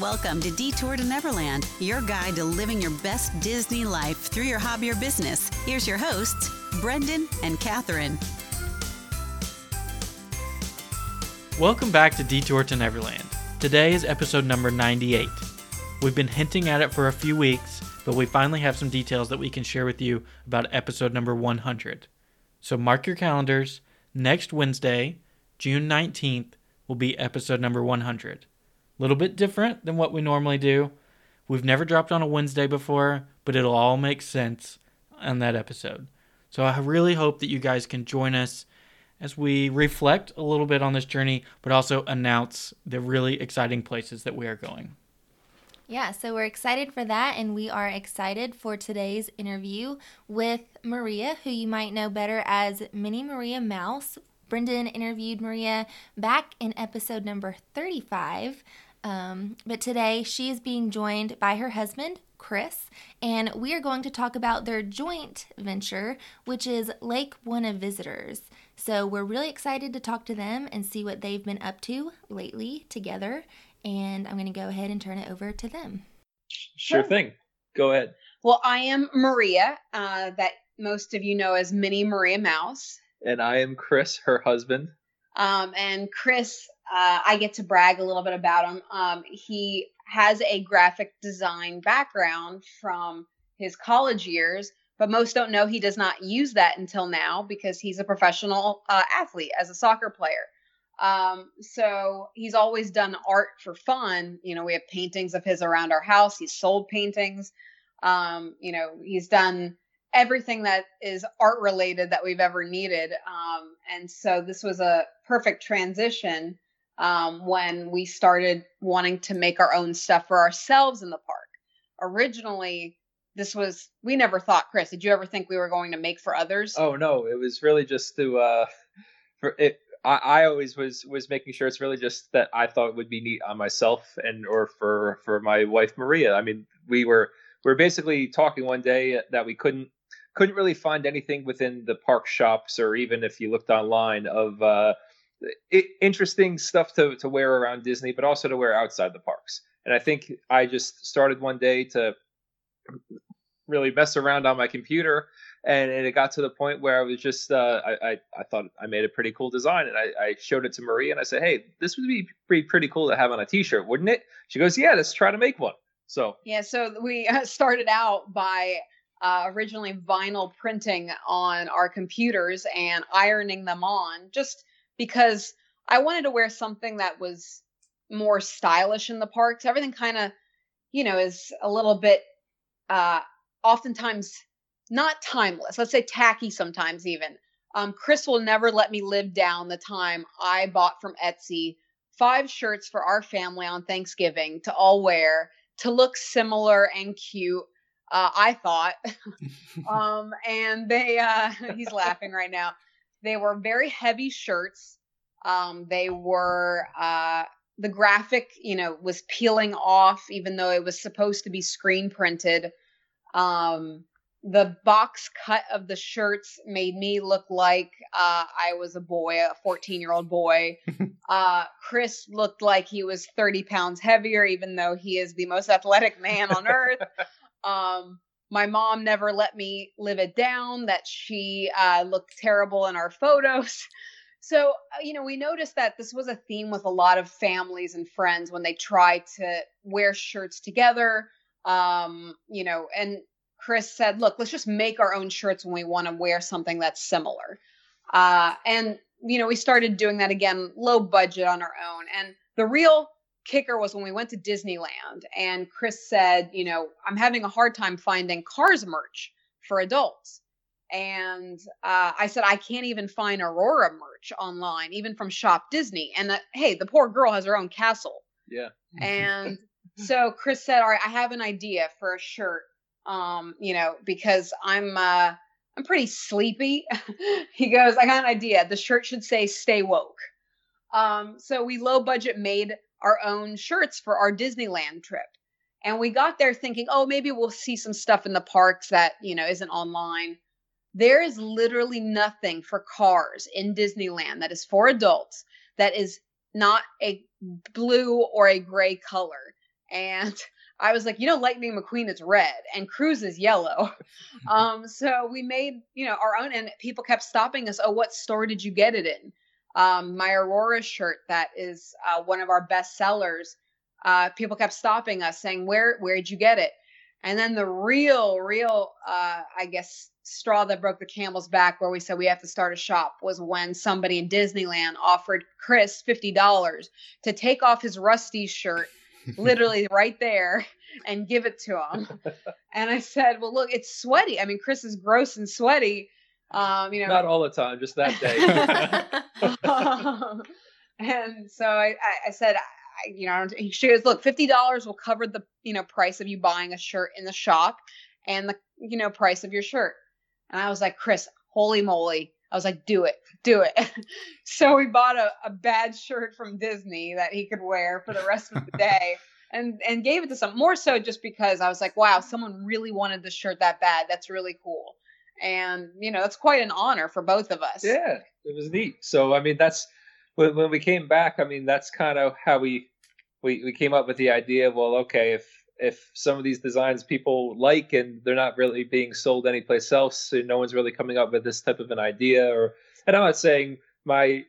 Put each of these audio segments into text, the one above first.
Welcome to Detour to Neverland, your guide to living your best Disney life through your hobby or business. Here's your hosts, Brendan and Catherine. Welcome back to Detour to Neverland. Today is episode number 98. We've been hinting at it for a few weeks, but we finally have some details that we can share with you about episode number 100. So mark your calendars. Next Wednesday, June 19th, will be episode number 100 little bit different than what we normally do. We've never dropped on a Wednesday before, but it'll all make sense on that episode. So I really hope that you guys can join us as we reflect a little bit on this journey, but also announce the really exciting places that we are going. Yeah, so we're excited for that, and we are excited for today's interview with Maria, who you might know better as Mini Maria Mouse. Brendan interviewed Maria back in episode number 35 um, but today she is being joined by her husband, Chris, and we are going to talk about their joint venture, which is Lake Buena Visitors. So we're really excited to talk to them and see what they've been up to lately together. And I'm going to go ahead and turn it over to them. Sure thing. Go ahead. Well, I am Maria, uh, that most of you know as Mini Maria Mouse. And I am Chris, her husband. Um, and Chris uh, I get to brag a little bit about him. Um, he has a graphic design background from his college years, but most don't know he does not use that until now because he's a professional uh, athlete as a soccer player. Um, so he's always done art for fun. You know, we have paintings of his around our house. He's sold paintings. Um, you know, he's done everything that is art related that we've ever needed. Um, and so this was a perfect transition um, when we started wanting to make our own stuff for ourselves in the park. Originally, this was we never thought, Chris. Did you ever think we were going to make for others? Oh no, it was really just to uh, for it. I, I always was was making sure it's really just that I thought it would be neat on myself and or for for my wife Maria. I mean, we were we were basically talking one day that we couldn't couldn't really find anything within the park shops or even if you looked online of uh, interesting stuff to, to wear around Disney, but also to wear outside the parks. And I think I just started one day to really mess around on my computer, and, and it got to the point where I was just uh, I, I, I thought I made a pretty cool design, and I, I showed it to Marie, and I said, "Hey, this would be pretty pretty cool to have on a T-shirt, wouldn't it?" She goes, "Yeah, let's try to make one." So yeah, so we started out by uh, originally vinyl printing on our computers and ironing them on just because I wanted to wear something that was more stylish in the parks. Everything kind of, you know, is a little bit uh oftentimes not timeless. Let's say tacky sometimes even. Um Chris will never let me live down the time I bought from Etsy five shirts for our family on Thanksgiving to all wear to look similar and cute. Uh, I thought. um, and they, uh, he's laughing right now. They were very heavy shirts. Um, they were uh, the graphic, you know, was peeling off, even though it was supposed to be screen printed. Um, the box cut of the shirts made me look like uh, I was a boy, a 14 year old boy. uh, Chris looked like he was 30 pounds heavier, even though he is the most athletic man on earth. Um, my mom never let me live it down that she uh, looked terrible in our photos. So, uh, you know, we noticed that this was a theme with a lot of families and friends when they try to wear shirts together. Um, you know, and Chris said, look, let's just make our own shirts when we want to wear something that's similar. Uh, and, you know, we started doing that again, low budget on our own. And the real kicker was when we went to Disneyland and Chris said, you know, I'm having a hard time finding cars merch for adults. And uh, I said, I can't even find Aurora merch online, even from Shop Disney. And uh, hey, the poor girl has her own castle. Yeah. And so Chris said, all right, I have an idea for a shirt. Um, you know, because I'm uh I'm pretty sleepy. he goes, I got an idea. The shirt should say stay woke. Um, so we low budget made our own shirts for our Disneyland trip. And we got there thinking, oh, maybe we'll see some stuff in the parks that, you know, isn't online. There is literally nothing for cars in Disneyland that is for adults that is not a blue or a gray color. and I was like, you know, Lightning McQueen is red and Cruz is yellow. um, so we made, you know, our own, and people kept stopping us. Oh, what store did you get it in? Um, my Aurora shirt that is uh, one of our best sellers. Uh, people kept stopping us saying, where, where'd you get it? And then the real, real, uh, I guess, straw that broke the camel's back where we said we have to start a shop was when somebody in Disneyland offered Chris $50 to take off his Rusty shirt literally right there and give it to him. and I said, "Well, look, it's sweaty. I mean, Chris is gross and sweaty. Um, you know, not all the time, just that day." um, and so I, I said, I, you know, she goes, "Look, fifty dollars will cover the you know price of you buying a shirt in the shop and the you know price of your shirt." And I was like, "Chris, holy moly!" I was like, do it, do it. so we bought a, a bad shirt from Disney that he could wear for the rest of the day and and gave it to some more so just because I was like, wow, someone really wanted this shirt that bad. That's really cool. And you know, that's quite an honor for both of us. Yeah, it was neat. So I mean, that's when when we came back. I mean, that's kind of how we we we came up with the idea. Well, okay, if if some of these designs people like and they're not really being sold anyplace else, so no one's really coming up with this type of an idea. Or and I'm not saying my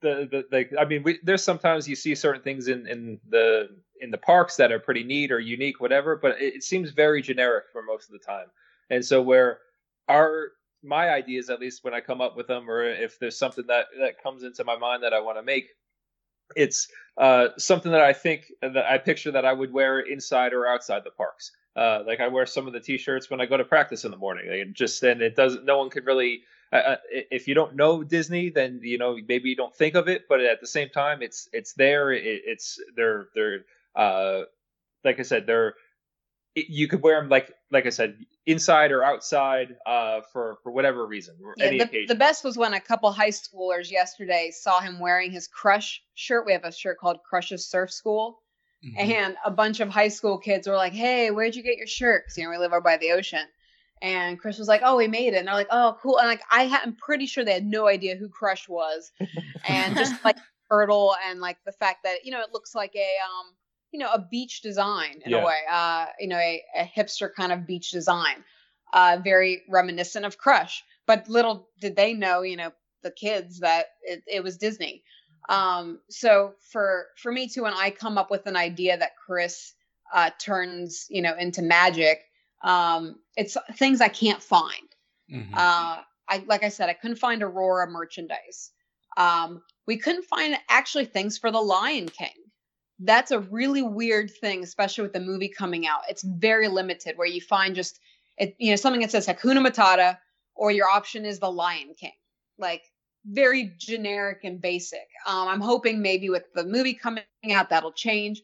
the the, the I mean, we, there's sometimes you see certain things in in the in the parks that are pretty neat or unique, whatever. But it, it seems very generic for most of the time. And so where our my ideas, at least when I come up with them, or if there's something that that comes into my mind that I want to make, it's uh, something that I think that I picture that I would wear inside or outside the parks. Uh, like I wear some of the t-shirts when I go to practice in the morning. Like just and it doesn't. No one could really. Uh, uh if you don't know Disney, then you know maybe you don't think of it, but at the same time, it's it's there. It, it's they're they're uh, like I said, they're you could wear them like like I said, inside or outside uh, for for whatever reason. Yeah, the, the, best was when a couple high schoolers yesterday saw him wearing his Crush shirt. We have a shirt called Crush's Surf School, mm-hmm. and a bunch of high school kids were like, "Hey, where'd you get your shirt?" Because you know we live over by the ocean. And Chris was like, "Oh, we made it." And they're like, "Oh, cool." And like I ha- I'm pretty sure they had no idea who Crush was, and just like turtle and like the fact that you know it looks like a um you know, a beach design in yeah. a way, uh, you know, a, a, hipster kind of beach design, uh, very reminiscent of Crush. But little did they know, you know, the kids that it, it was Disney. Um, so for for me too, when I come up with an idea that Chris uh, turns, you know, into magic, um, it's things I can't find. Mm-hmm. Uh, I like I said, I couldn't find Aurora merchandise. Um, we couldn't find actually things for the Lion King that's a really weird thing, especially with the movie coming out. It's very limited where you find just it, you know, something that says Hakuna Matata, or your option is the Lion King. Like very generic and basic. Um, I'm hoping maybe with the movie coming out that'll change.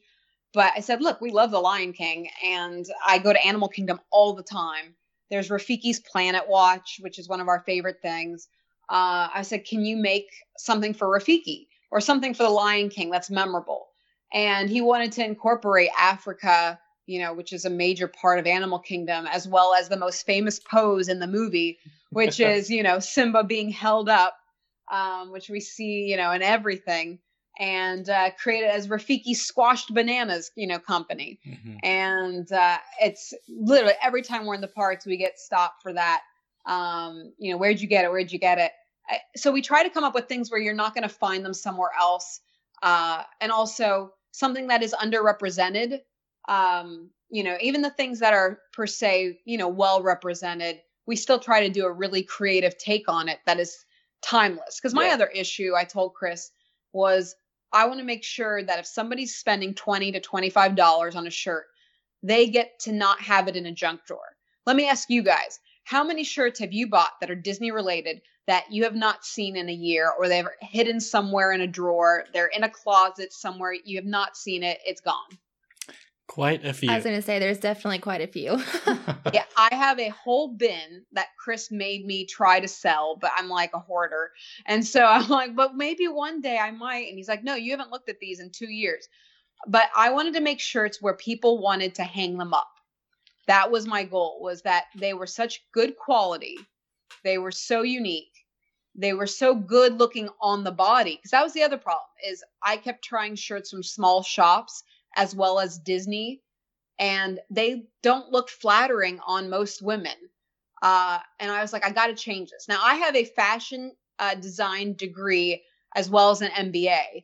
But I said, look, we love the Lion King, and I go to Animal Kingdom all the time. There's Rafiki's Planet Watch, which is one of our favorite things. Uh, I said, can you make something for Rafiki or something for the Lion King that's memorable? And he wanted to incorporate Africa, you know, which is a major part of Animal Kingdom, as well as the most famous pose in the movie, which is, you know, Simba being held up, um, which we see, you know, in everything, and uh, created as Rafiki Squashed Bananas, you know, company. Mm-hmm. And uh, it's literally every time we're in the parks, we get stopped for that. Um, you know, where'd you get it? Where'd you get it? So we try to come up with things where you're not going to find them somewhere else. Uh, and also something that is underrepresented um, you know even the things that are per se you know well represented we still try to do a really creative take on it that is timeless because my yeah. other issue i told chris was i want to make sure that if somebody's spending 20 to 25 dollars on a shirt they get to not have it in a junk drawer let me ask you guys how many shirts have you bought that are disney related that you have not seen in a year or they're hidden somewhere in a drawer they're in a closet somewhere you have not seen it it's gone. Quite a few. I was going to say there's definitely quite a few. Yeah i have a whole bin that chris made me try to sell but i'm like a hoarder. And so i'm like but maybe one day i might. And he's like no you haven't looked at these in two years. But i wanted to make shirts where people wanted to hang them up. That was my goal was that they were such good quality they were so unique they were so good looking on the body because that was the other problem is i kept trying shirts from small shops as well as Disney, and they don't look flattering on most women. Uh, and I was like, I got to change this. Now, I have a fashion uh, design degree as well as an MBA.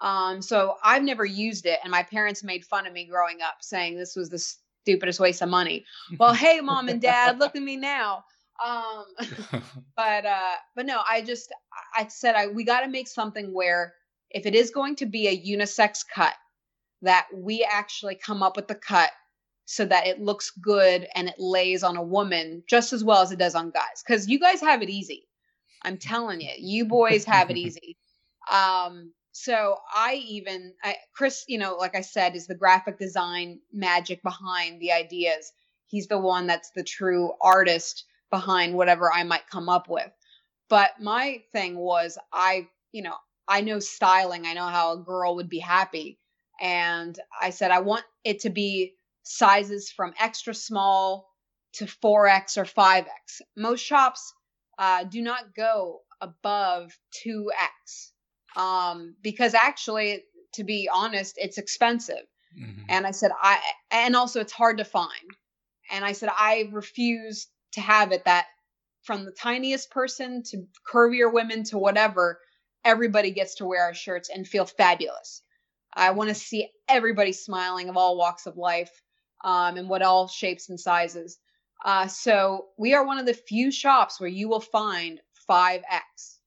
Um, so I've never used it, and my parents made fun of me growing up, saying this was the stupidest waste of money. Well, hey, mom and dad, look at me now. Um, but uh, but no, I just I said I we got to make something where if it is going to be a unisex cut, that we actually come up with the cut so that it looks good and it lays on a woman just as well as it does on guys. Because you guys have it easy. I'm telling you, you boys have it easy. Um, so I even I, Chris, you know, like I said, is the graphic design magic behind the ideas. He's the one that's the true artist behind whatever I might come up with. But my thing was I, you know, I know styling. I know how a girl would be happy. And I said I want it to be sizes from extra small to 4x or 5x. Most shops uh, do not go above 2x um, because actually, to be honest, it's expensive. Mm-hmm. And I said, I, and also it's hard to find. And I said, I refuse to have it that from the tiniest person to curvier women to whatever, everybody gets to wear our shirts and feel fabulous. I want to see everybody smiling of all walks of life um, and what all shapes and sizes. Uh, so we are one of the few shops where you will find 5X,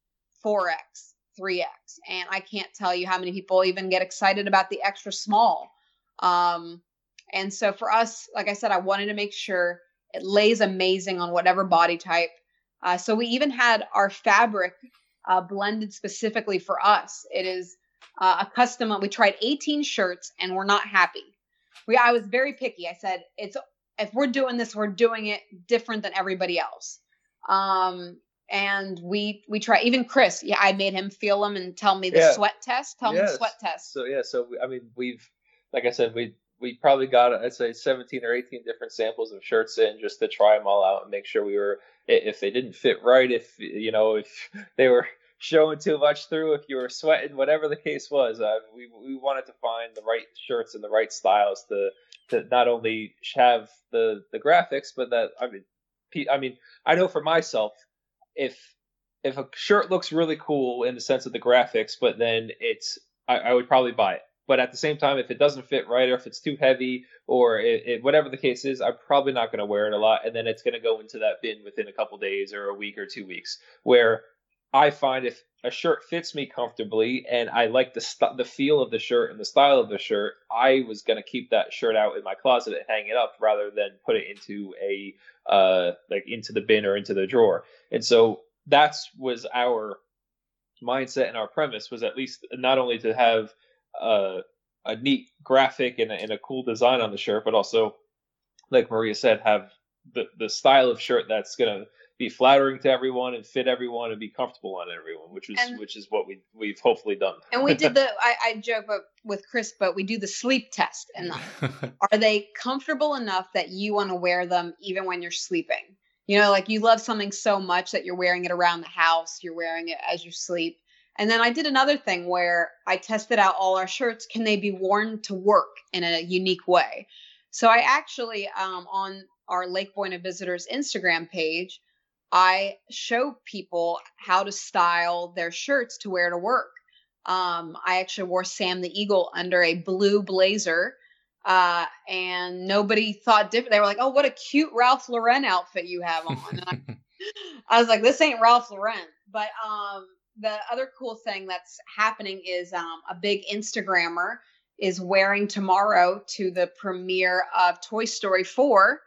4X, 3x and i can't tell you how many people even get excited about the extra small um, and so for us like i said i wanted to make sure it lays amazing on whatever body type. Uh, so we even had our fabric uh, blended specifically for us. It is uh, a custom we tried 18 shirts and we're not happy. We i was very picky. I said it's if we're doing this we're doing it different than everybody else. Um, and we we try even chris yeah i made him feel them and tell me the yeah. sweat test tell yes. me the sweat test. So yeah so i mean we've like i said we we probably got i'd say 17 or 18 different samples of shirts in just to try them all out and make sure we were if they didn't fit right if you know if they were showing too much through if you were sweating whatever the case was uh, we, we wanted to find the right shirts and the right styles to to not only have the the graphics but that i mean I mean, I know for myself, if if a shirt looks really cool in the sense of the graphics, but then it's I, I would probably buy it. But at the same time, if it doesn't fit right, or if it's too heavy, or it, it, whatever the case is, I'm probably not going to wear it a lot, and then it's going to go into that bin within a couple days or a week or two weeks. Where I find if a shirt fits me comfortably and I like the st- the feel of the shirt and the style of the shirt, I was gonna keep that shirt out in my closet and hang it up rather than put it into a uh like into the bin or into the drawer. And so that's was our mindset and our premise was at least not only to have uh, a neat graphic and a, and a cool design on the shirt, but also, like Maria said, have the the style of shirt that's gonna be flattering to everyone and fit everyone and be comfortable on everyone, which is and, which is what we we've hopefully done. and we did the I, I joke but with Chris, but we do the sleep test and are they comfortable enough that you want to wear them even when you're sleeping? You know, like you love something so much that you're wearing it around the house, you're wearing it as you sleep. And then I did another thing where I tested out all our shirts. Can they be worn to work in a unique way? So I actually, um, on our Lake Buena Visitors Instagram page, I show people how to style their shirts to wear to work. Um, I actually wore Sam the Eagle under a blue blazer, uh, and nobody thought different. They were like, "Oh, what a cute Ralph Lauren outfit you have on." I, I, was like, "This ain't Ralph Lauren." But um, the other cool thing that's happening is um, a big Instagrammer is wearing tomorrow to the premiere of Toy Story 4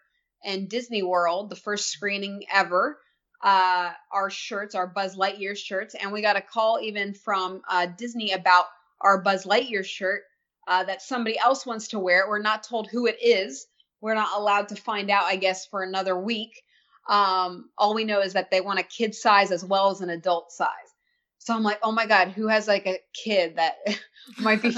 in Disney World, the first screening ever uh, our shirts, our Buzz Lightyear shirts, and we got a call even from uh, Disney about our Buzz Lightyear shirt uh, that somebody else wants to wear. We're not told who it is. We're not allowed to find out, I guess, for another week. Um, all we know is that they want a kid size as well as an adult size. So I'm like, oh my god, who has like a kid that might be?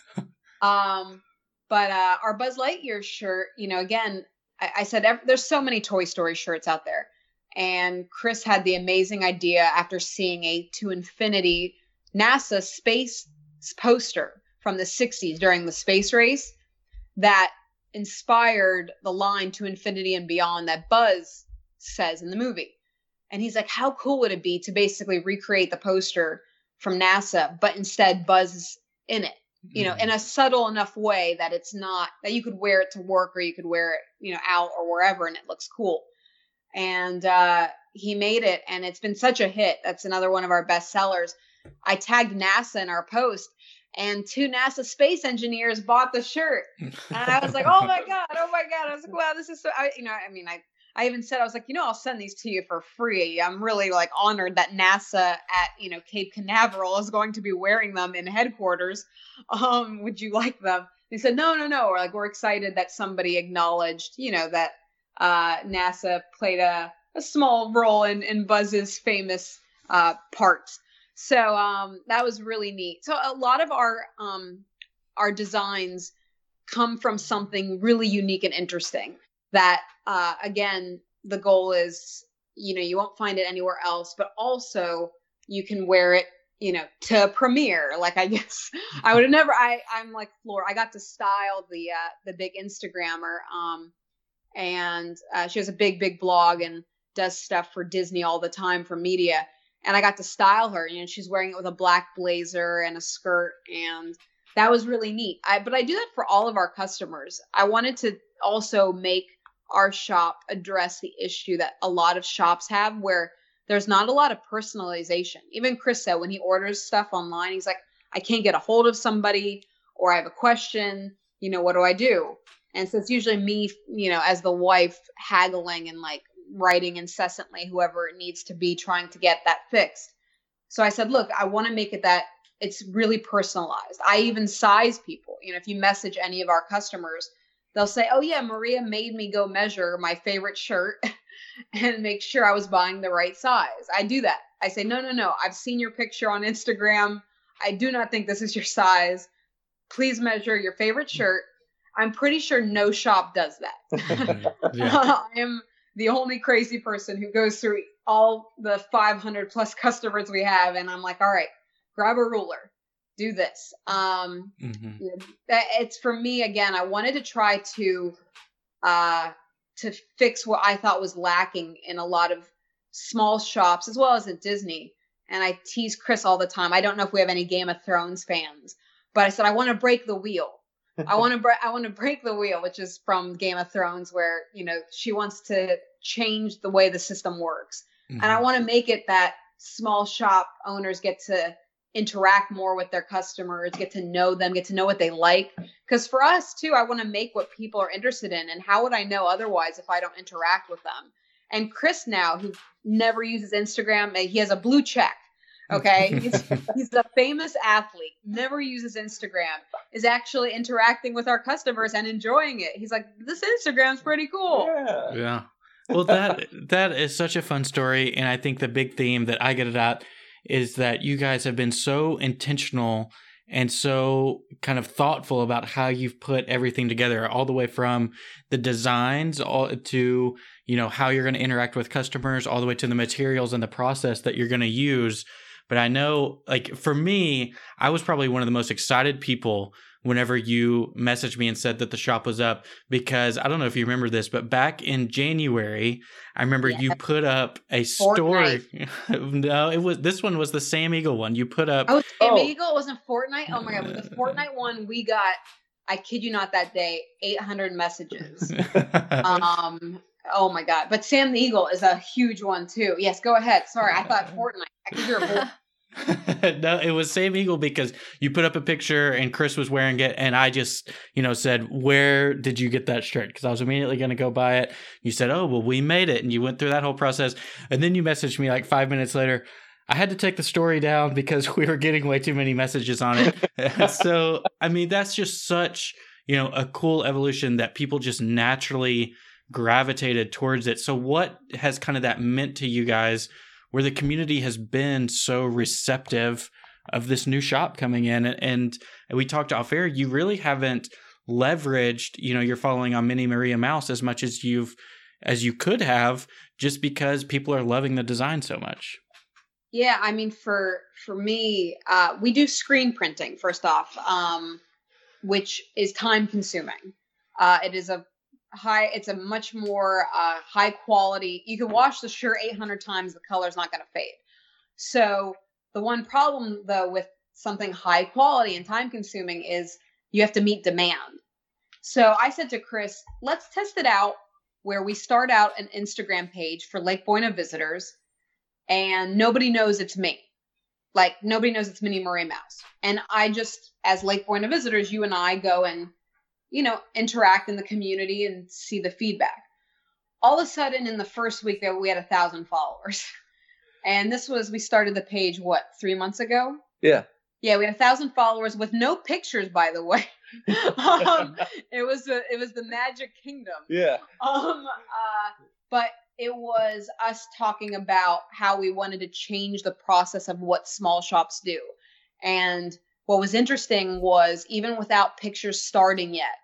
um, but uh, our Buzz Lightyear shirt, you know, again, I, I said every, there's so many Toy Story shirts out there and Chris had the amazing idea after seeing a to infinity NASA space poster from the 60s during the space race that inspired the line to infinity and beyond that Buzz says in the movie. And he's like, how cool would it be to basically recreate the poster from NASA, but instead Buzz is in it, you know, Mm-hmm. in a subtle enough way that it's not that you could wear it to work or you could wear it, you know, out or wherever and it looks cool. And uh, he made it, and it's been such a hit. That's another one of our best sellers. I tagged NASA in our post, and two NASA space engineers bought the shirt. And I was like, oh my God, oh my God. I was like, wow, this is so, I, you know, I mean, I, I even said, I was like, you know, I'll send these to you for free. I'm really like honored that NASA at, you know, Cape Canaveral is going to be wearing them in headquarters. Um, would you like them? They said, no, no, no. We're like, we're excited that somebody acknowledged, you know, that uh, NASA played a, a small role in, in Buzz's famous uh, parts. So um, that was really neat. So a lot of our um, our designs come from something really unique and interesting. That uh, again, the goal is you know you won't find it anywhere else, but also you can wear it you know to premiere. Like I guess I would have never. I I'm like floor I got to style the uh, the big Instagrammer. Um, and uh, she has a big big blog and does stuff for Disney all the time for media and I got to style her. You know, she's wearing it with a black blazer and a skirt, and that was really neat. I but I do that for all of our customers. I wanted to also make our shop address the issue that a lot of shops have, where there's not a lot of personalization. Even Chris said when he orders stuff online, he's like, I can't get a hold of somebody, or I have a question. You know, what do I do? And so it's usually me, you know, as the wife haggling and like writing incessantly whoever it needs to be trying to get that fixed. So I said, look, I want to make it that it's really personalized. I even size people. You know, if you message any of our customers, they'll say, "Oh yeah, Maria made me go measure my favorite shirt and make sure I was buying the right size." I do that. I say, "No, no, no. I've seen your picture on Instagram. I do not think this is your size. Please measure your favorite mm. shirt." I'm pretty sure no shop does that. Mm-hmm. I am the only crazy person who goes through all the 500 plus customers we have and i'm like all right grab a ruler do this. Um Mhm. it's for me again i wanted to try to uh to fix what i thought was lacking in a lot of small shops as well as at disney. And i tease chris all the time. I don't know if we have any game of thrones fans but i said i want to break the wheel. I want to bre- I want to break the wheel, which is from Game of Thrones, where you know she wants to change the way the system works, and I Mhm. want to make it that small shop owners get to interact more with their customers, get to know them, get to know what they like. Because for us too, I want to make what people are interested in, and how would I know otherwise if I don't interact with them? And Chris now, who never uses Instagram, eh, he has a blue check. Okay, he's, he's a famous athlete, never uses Instagram, is actually interacting with our customers and enjoying it. He's like, this Instagram's pretty cool. Yeah. Yeah. Well, that that is such a fun story, and I think the big theme that I get it at is that you guys have been so intentional and so kind of thoughtful about how you've put everything together, all the way from the designs all to you know how you're going to interact with customers, all the way to the materials and the process that you're going to use. But I know, like for me, I was probably one of the most excited people whenever you messaged me and said that the shop was up because I don't know if you remember this, but back in January, I remember you put up a story. no, it was this one was the Sam Eagle one. You put up Oh, Sam Oh. Eagle it wasn't Fortnite. Oh my god, but the Fortnite one we got. I kid you not, that day, 800 messages. um, oh my god! But Sam the Eagle is a huge one too. Yes, go ahead. Sorry, I thought Fortnite. I could hear a voice. no, it was Sam Eagle because you put up a picture and Chris was wearing it, and I just, you know, said, "Where did you get that shirt?" Because I was immediately going to go buy it. You said, "Oh, well, we made it," and you went through that whole process, and then you messaged me like five minutes later. I had to take the story down because we were getting way too many messages on it. so, I mean, that's just such, you know, a cool evolution that people just naturally gravitated towards it. So, what has kind of that meant to you guys? Where the community has been so receptive of this new shop coming in and, and we talked off air you really haven't leveraged you know you're following on mini maria mouse as much as you've as you could have just because people are loving the design so much Yeah, I mean for for me, uh, we do screen printing first off, um, which is time consuming. Uh, it is a high. It's a much more uh, high quality. You can wash the shirt 800 times, the color's not going to fade. So the one problem though with something high quality and time consuming is you have to meet demand. So I said to Chris, let's test it out where we start out an Instagram page for Lake Buena visitors and nobody knows it's me. Like nobody knows it's Mini Maria Mouse. And I just, as Lake Buena visitors, you and I go and, you know, interact in the community and see the feedback. All of a sudden, in the first week, that we had a thousand followers, and this was we started the page what three months ago. Yeah. Yeah, we had a thousand followers with no pictures, by the way. um, it was the it was the Magic Kingdom. Yeah. Um. Uh. But it was us talking about how we wanted to change the process of what small shops do. And what was interesting was even without pictures starting yet,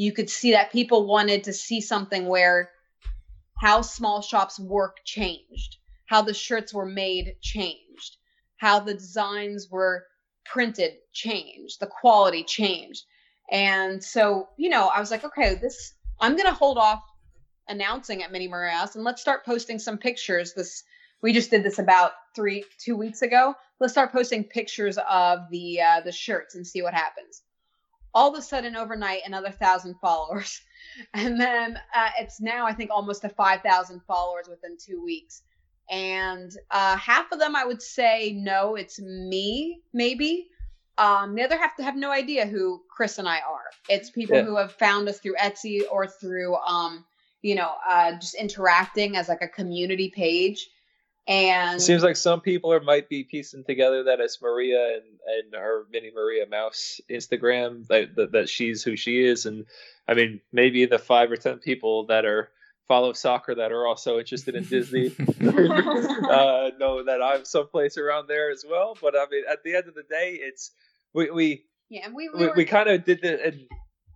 you could see that people wanted to see something where how small shops work changed, how the shirts were made changed, how the designs were printed changed, the quality changed. And so, you know, I was like, okay, this I'm going to hold off announcing at Mini Marias, and let's start posting some pictures. This we just did this about three two weeks ago. Let's start posting pictures of the uh, the shirts and see what happens. All of a sudden, overnight, another thousand followers, and then uh, it's now I think almost to five thousand followers within two weeks. And uh, half of them, I would say, no, it's me, maybe. Um, the other half to have no idea who Chris and I are. It's people yeah. who have found us through Etsy or through um, you know, uh, just interacting as like a community page. And seems like some people are might be piecing together that it's Maria and and our mini Maria Mouse Instagram that, that that she's who she is, and I mean maybe the five or ten people that are follow soccer that are also interested in Disney. Uh, know that I'm someplace around there as well. But I mean, at the end of the day, it's we we yeah, and we we, we, we kind of did the and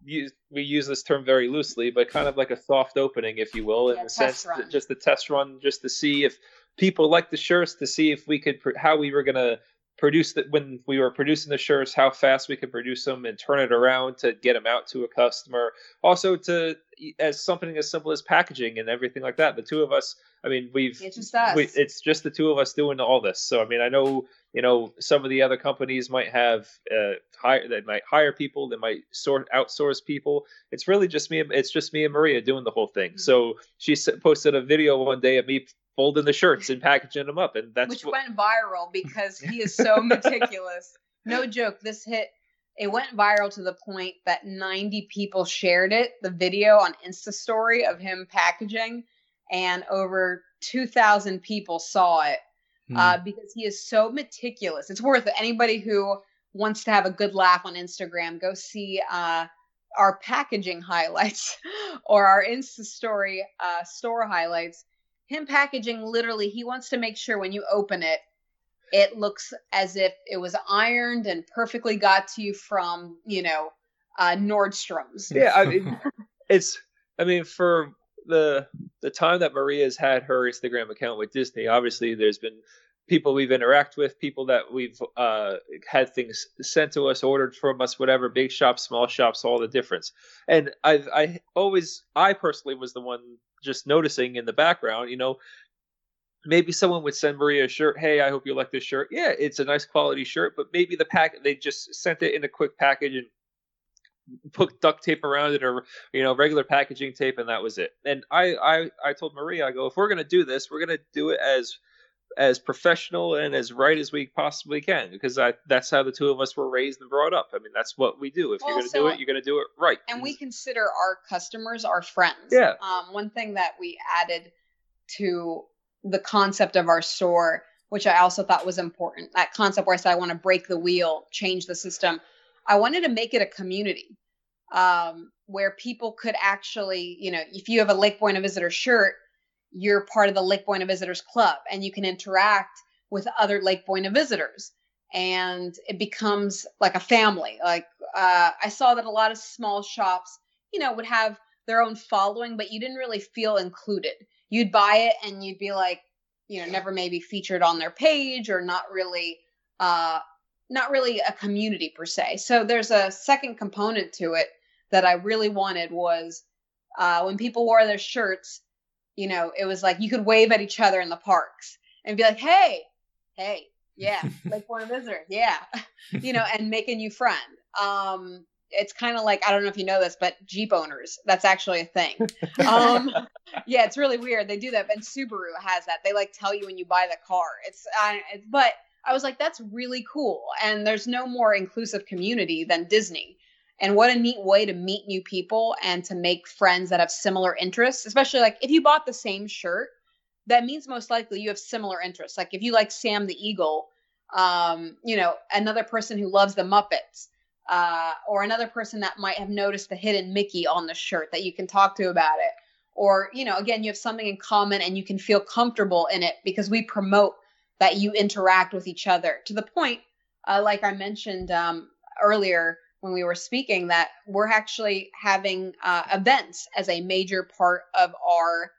use we use this term very loosely, but kind of like a soft opening, if you will, in yeah, the sense just a test run, just to see if people like the shirts, to see if we could how we were gonna produce that when we were producing the shirts, how fast we could produce them and turn it around to get them out to a customer. Also, to as something as simple as packaging and everything like that. The two of us, I mean, we've it's just us. We, it's just the two of us doing all this. So I mean, I know you know some of the other companies might have uh, hire they might hire people, they might sort outsource people. It's really just me. It's just me and Maria doing the whole thing. Mm-hmm. So she posted a video one day of me folding the shirts and packaging them up, and that's which what... went viral because he is so meticulous. No joke, this hit. It went viral to the point that 90 people shared it, the video on Insta story of him packaging, and over 2,000 people saw it mm. uh, because he is so meticulous. It's worth it. Anybody who wants to have a good laugh on Instagram, go see uh, our packaging highlights or our Insta story uh, store highlights him packaging literally he wants to make sure when you open it it looks as if it was ironed and perfectly got to you from you know uh, nordstrom's yeah i mean it's i mean for the the time that maria's had her instagram account with disney obviously there's been people we've interacted with people that we've uh, had things sent to us ordered from us whatever big shops small shops all the difference and i i always i personally was the one just noticing in the background, you know, maybe someone would send Maria a shirt. Hey, I hope you like this shirt. Yeah, it's a nice quality shirt, but maybe the pack they just sent it in a quick package and put duct tape around it or you know regular packaging tape and that was it. And I I I told Maria I go if we're gonna do this we're gonna do it as as professional and as right as we possibly can because I, that's how the two of us were raised and brought up. I mean, that's what we do. If well, you're going to so, do it, you're going to do it right. And we consider our customers our friends. Yeah. Um, one thing that we added to the concept of our store, which I also thought was important, that concept where I said I want to break the wheel, change the system. I wanted to make it a community um, where people could actually, you know, if you have a Lake Buena visitor shirt, you're part of the Lake Buena Visitors Club and you can interact with other Lake Buena visitors. And it becomes like a family. Like uh, I saw that a lot of small shops, you know, would have their own following, but you didn't really feel included. You'd buy it and you'd be like, you know never maybe featured on their page or not really uh, not really a community per se. So there's a second component to it that I really wanted was uh, when people wore their shirts, you know, it was like you could wave at each other in the parks and be like, "Hey, hey, yeah, like one visitor, yeah," you know, and make a new friend. Um, it's kind of like I don't know if you know this, but Jeep owners, that's actually a thing. Um, yeah, it's really weird. They do that, and Subaru has that. They like tell you when you buy the car. It's, I, it's but I was like, that's really cool. And there's no more inclusive community than Disney. And what a neat way to meet new people and to make friends that have similar interests, especially like if you bought the same shirt, that means most likely you have similar interests. Like if you like Sam the Eagle, um, you know, another person who loves the Muppets, uh, or another person that might have noticed the hidden Mickey on the shirt that you can talk to about it. Or, you know, again, you have something in common and you can feel comfortable in it because we promote that you interact with each other to the point, uh, like I mentioned um, earlier when we were speaking, that we're actually having uh, events as a major part of our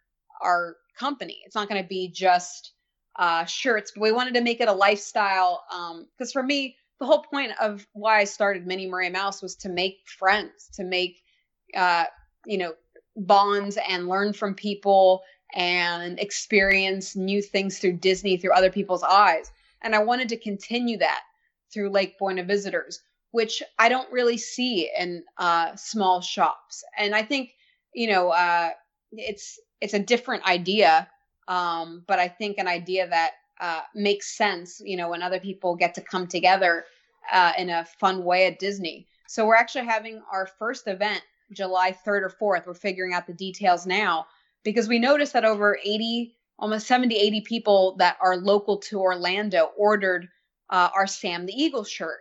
our company. It's not going to be just uh, shirts, but we wanted to make it a lifestyle. Because um, for me, the whole point of why I started Mini Maria Mouse was to make friends, to make uh, you know bonds and learn from people and experience new things through Disney through other people's eyes. And I wanted to continue that through Lake Buena visitors, which I don't really see in uh, small shops. And I think, you know, uh, it's it's a different idea, um, but I think an idea that uh, makes sense, you know, when other people get to come together uh, in a fun way at Disney. So we're actually having our first event July 3rd or 4th. We're figuring out the details now because we noticed that over 80 almost 70 80 people that are local to orlando ordered uh, our sam the eagle shirt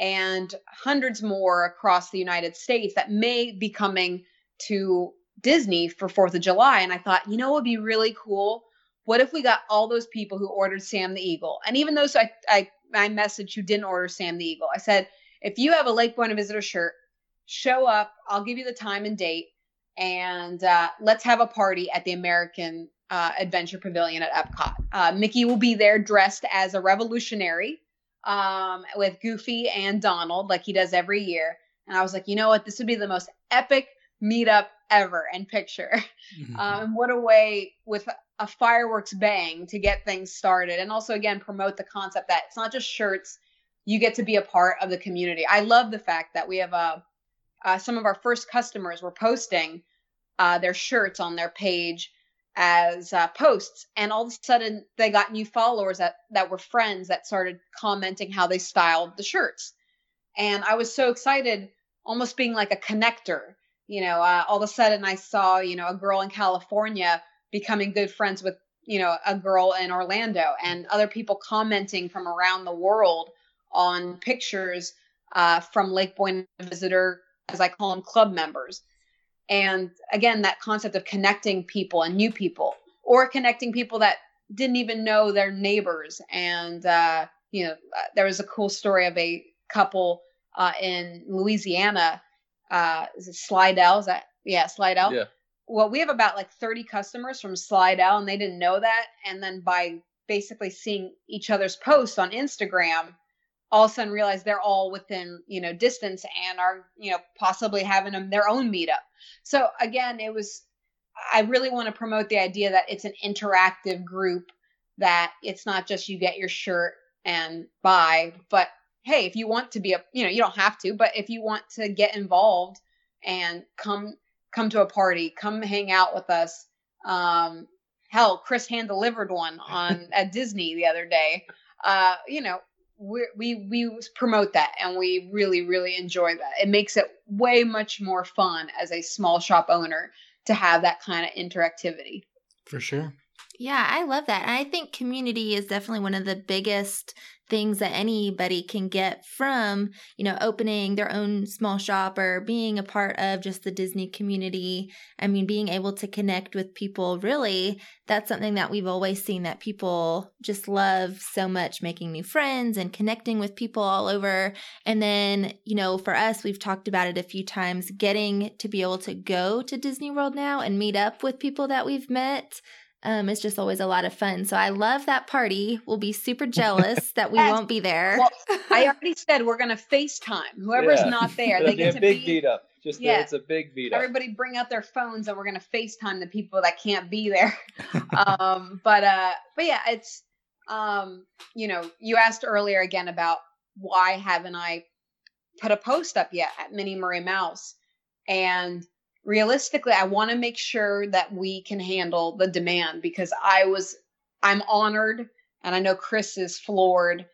and hundreds more across the united states that may be coming to disney for fourth of july. And i thought you know what would be really cool? What if we got all those people who ordered sam the eagle? And even those i i my message who didn't order sam the eagle. I said if you have a lake buena visitor shirt show up. I'll give you the time and date and uh, let's have a party at the American uh, Adventure Pavilion at Epcot. Uh, Mickey will be there dressed as a revolutionary um, with Goofy and Donald, like he does every year. And I was like, you know what? This would be the most epic meetup ever and picture. Mm-hmm. Um, what a way with a fireworks bang to get things started. And also, again, promote the concept that it's not just shirts, you get to be a part of the community. I love the fact that we have a uh, some of our first customers were posting uh, their shirts on their page as uh, posts. And all of a sudden they got new followers that that were friends that started commenting how they styled the shirts. And i was so excited almost being like a connector. You know uh, all of a sudden i saw you know a girl in california becoming good friends with you know a girl in orlando and other people commenting from around the world on pictures uh, from lake buena visitor as I call them, club members. And again, that concept of connecting people and new people, or connecting people that didn't even know their neighbors. And, uh, you know, uh, there was a cool story of a couple uh, in Louisiana. Uh, is it Slidell? Is that, yeah, Slidell? Yeah. Well, we have about like 30 customers from Slidell, and they didn't know that. And then by basically seeing each other's posts on Instagram, all of a sudden realize they're all within you know distance and are you know possibly having them their own meetup. So again it was i really want to promote the idea that it's an interactive group that it's not just you get your shirt and buy but hey if you want to be a you know you don't have to but if you want to get involved and come come to a party come hang out with us um hell chris hand delivered one on at disney the other day. Uh you know we we we promote that and we really really enjoy that. It makes it way much more fun as a small shop owner to have that kind of interactivity. For sure. Yeah, I love that. And I think community is definitely one of the biggest things that anybody can get from, you know, opening their own small shop or being a part of just the Disney community. I mean, being able to connect with people, really, that's something that we've always seen that people just love so much making new friends and connecting with people all over. And then, you know, for us, we've talked about it a few times, getting to be able to go to Disney World now and meet up with people that we've met Um, it's just always a lot of fun. So I love that party. We'll be super jealous that we Yes. won't be there. Well, I already said we're gonna FaceTime. Whoever's Yeah. not there, It'll they be a to big be. meetup. Just Yeah. it's a big meetup. Everybody bring out their phones and we're gonna FaceTime the people that can't be there. um, but uh, but yeah, it's um, you know, you asked earlier again about why haven't I put a post up yet at Mini Maria Mouse, and realistically, I want to make sure that we can handle the demand because I was I'm honored and I know Chris is floored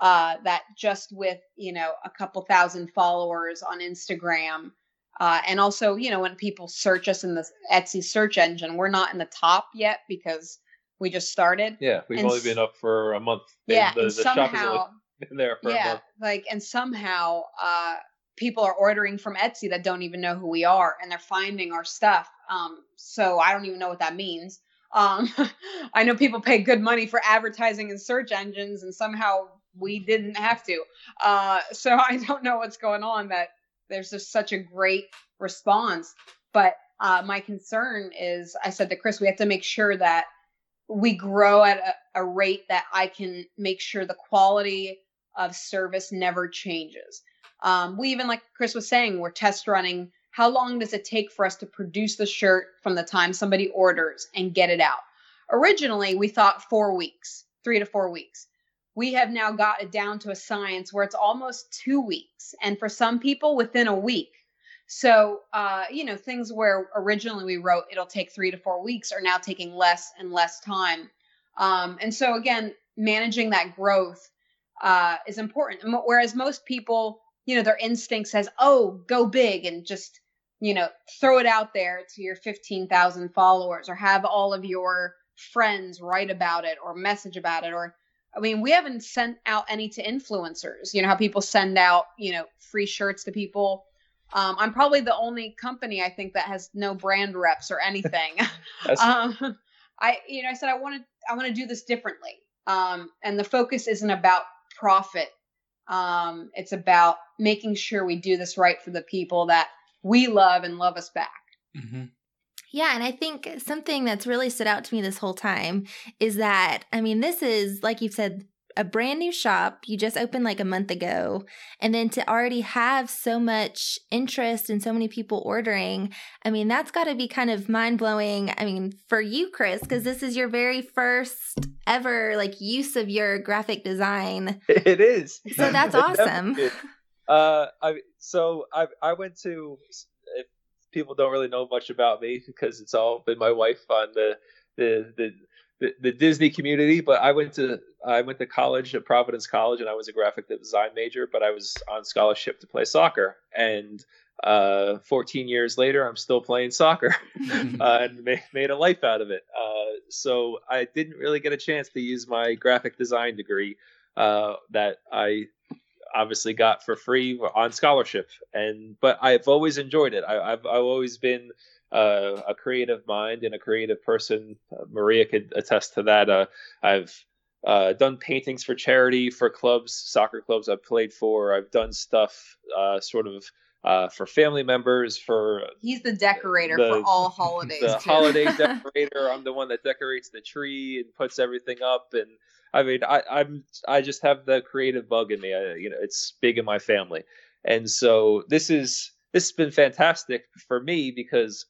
uh, that just with you know a couple thousand followers on Instagram, uh, and also you know when people search us in the Etsy search engine, we're not in the top yet because we just started. yeah, we've and only been up for a month. Yeah, the, and the shop has somehow only been there for a yeah, month. like and somehow uh, people are ordering from Etsy that don't even know who we are, and they're finding our stuff. Um, so I don't even know what that means. Um, I know people pay good money for advertising and search engines, and somehow we didn't have to. Uh, so I don't know what's going on. That there's just such a great response, but uh, my concern is, I said to Chris, we have to make sure that we grow at a, a rate that I can make sure the quality of service never changes. Um, we even, like Chris was saying, we're test running. How long does it take for us to produce the shirt from the time somebody orders and get it out? Originally, we thought four weeks, three to four weeks. We have now got it down to a science where it's almost two weeks, and for some people, within a week. So, uh, you know, things where originally we wrote it'll take three to four weeks are now taking less and less time. Um, and so, again, managing that growth uh, is important. Whereas most people, you know, their instinct says, oh, go big and just, you know, throw it out there to your 15,000 followers or have all of your friends write about it or message about it. Or, I mean, we haven't sent out any to influencers. You know, how people send out, you know, free shirts to people. Um, I'm probably the only company I think that has no brand reps or anything. Um, I, you know, I said I want to, I want to do this differently. Um, and the focus isn't about profit. Um, it's about making sure we do this right for the people that we love and love us back. Mm-hmm. Yeah, and I think something that's really stood out to me this whole time is that, I mean, this is, like you've said, a brand new shop. You just opened like a month ago. And then to already have so much interest and so many people ordering, I mean, that's got to be kind of mind blowing. I mean, for you, Chris, because this is your very first ever like use of your graphic design. it is. So that's awesome. Uh, I so I I went to if people don't really know much about me because it's all been my wife on the the the. The, the Disney community, but I went to I went to college at Providence College, and I was a graphic design major. But I was on scholarship to play soccer, and uh, 14 years later, I'm still playing soccer uh, and ma- made a life out of it. Uh, so I didn't really get a chance to use my graphic design degree uh, that I obviously got for free on scholarship. And but I've always enjoyed it. I, I've I've always been uh, a creative mind and a creative person. Uh, Maria could attest to that. Uh, I've uh, done paintings for charity for clubs, soccer clubs I've played for. I've done stuff uh, sort of uh, for family members, for He's the decorator The- for all holidays. the too. holiday decorator. I'm the one that decorates the tree and puts everything up. And I mean, I, I'm I just have the creative bug in me. I, you know, it's big in my family, and so this is this has been fantastic for me because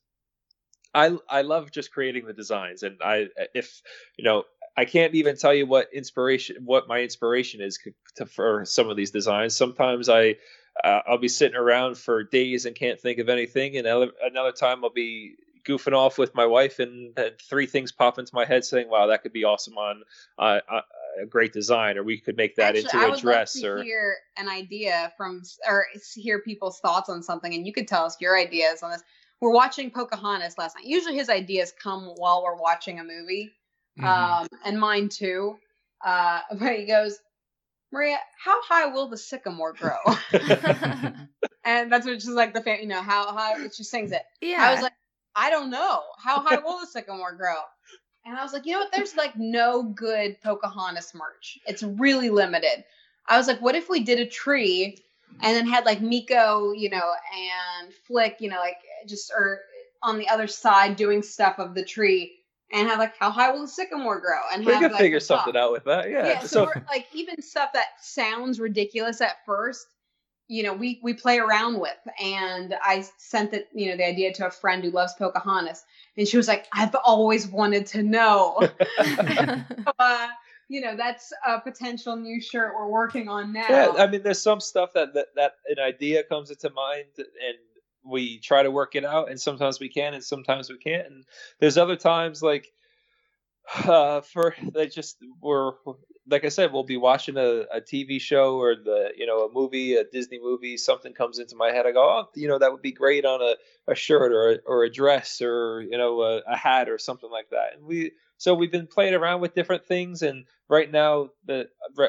I I love just creating the designs, and I if you know. I can't even tell you what inspiration, what my inspiration is to, for some of these designs. Sometimes I, uh, I'll be sitting around for days and can't think of anything, and another, another time I'll be goofing off with my wife, and, and three things pop into my head saying, "Wow, that could be awesome on uh, uh, a great design," or we could make that Actually, into a dress, love to or hear an idea from or hear people's thoughts on something, and you could tell us your ideas on this. We're watching Pocahontas last night. Usually, his ideas come while we're watching a movie, Mm-hmm. um, and mine too. Uh, but he goes, Maria, how high will the sycamore grow? and that's what she's like the fan, you know, how high she sings it. yeah. I was like, I don't know. How high will the sycamore grow? And I was like, you know what? There's like no good Pocahontas merch. It's really limited. I was like, what if we did a tree and then had like Meeko, you know, and Flit, you know, like just or on the other side doing stuff of the tree and have like how high will the sycamore grow and we have could like, figure the top. something out with that. Yeah. yeah, so, so we're, like even stuff that sounds ridiculous at first you know we we play around with and i sent it you know the idea to a friend who loves pocahontas and she was like i've always wanted to know uh, you know that's a potential new shirt we're working on now yeah, I mean, there's some stuff that, that that an idea comes into mind, and we try to work it out, and sometimes we can, and sometimes we can't. And there's other times like uh, for they just we're like I said, we'll be watching a, a TV show or the you know a movie, a Disney movie. Something comes into my head. I go, oh, you know, that would be great on a, a shirt or a, or a dress or you know a, a hat or something like that. And we so we've been playing around with different things. And right now, the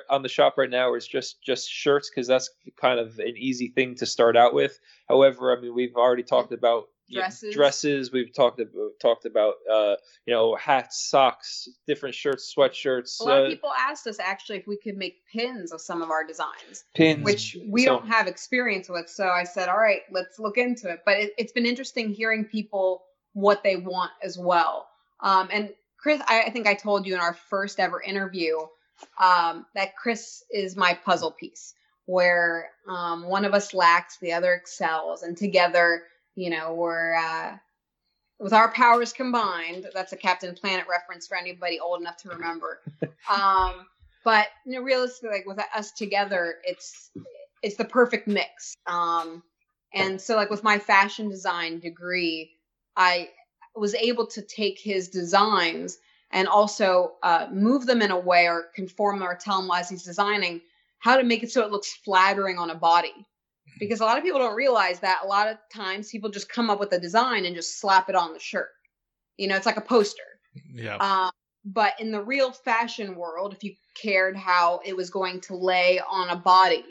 on the shop right now is just just shirts because that's kind of an easy thing to start out with. However, I mean, we've already talked about Dresses. dresses. We've talked about talked about uh, you know hats, socks, different shirts, sweatshirts, a lot uh, of people asked us actually if we could make pins of some of our designs pins, which we So- don't have experience with. So I said, all right, let's look into it. But it, it's been interesting hearing people what they want as well. Um, and Chris, I, I think I told you in our first ever interview um, that Chris is my puzzle piece, where um, one of us lacks, the other excels, and together, you know, we're. Uh, with our powers combined, that's a Captain Planet reference for anybody old enough to remember. um, but you know, realistically, like with us together, it's it's the perfect mix. Um, and so, like with my fashion design degree, I was able to take his designs and also uh, move them in a way or conform or tell him as he's designing how to make it so it looks flattering on a body. Because a lot of people don't realize that a lot of times people just come up with a design and just slap it on the shirt. You know, it's like a poster. Yeah. Um, but in the real fashion world, if you cared how it was going to lay on a body,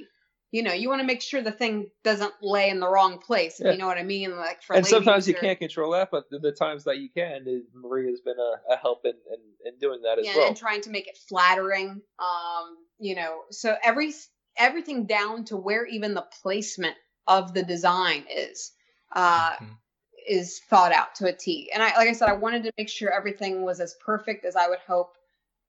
you know, you want to make sure the thing doesn't lay in the wrong place. If Yeah. you know what I mean, like for and sometimes you or- can't control that, but the, the times that you can, is- Maria's been a, a help in, in, in doing that as yeah, well. and trying to make it flattering. Um, you know, so every everything down to where even the placement of the design is. Uh, Mhm. is thought out to a T. And I, like I said, I wanted to make sure everything was as perfect as I would hope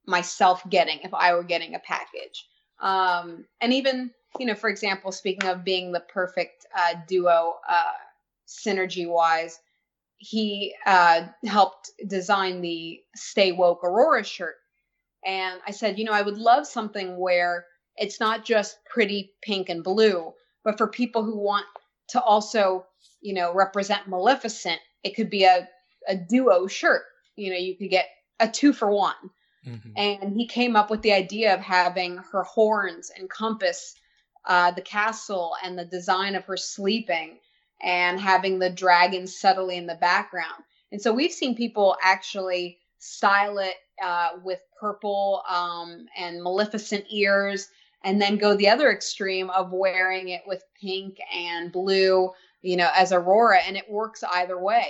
myself getting if I were getting a package. Um, and even, you know, for example, speaking of being the perfect uh, duo, uh, synergy wise, he uh, helped design the Stay Woke Aurora shirt. And I said, you know, I would love something where it's not just pretty pink and blue, but for people who want to also you know, represent Maleficent, it could be a, a duo shirt. You know, you could get a two for one. Mhm. And he came up with the idea of having her horns encompass uh, the castle and the design of her sleeping and having the dragon subtly in the background. And so we've seen people actually style it uh, with purple um, and Maleficent ears and then go the other extreme of wearing it with pink and blue you know, as Aurora, and it works either way.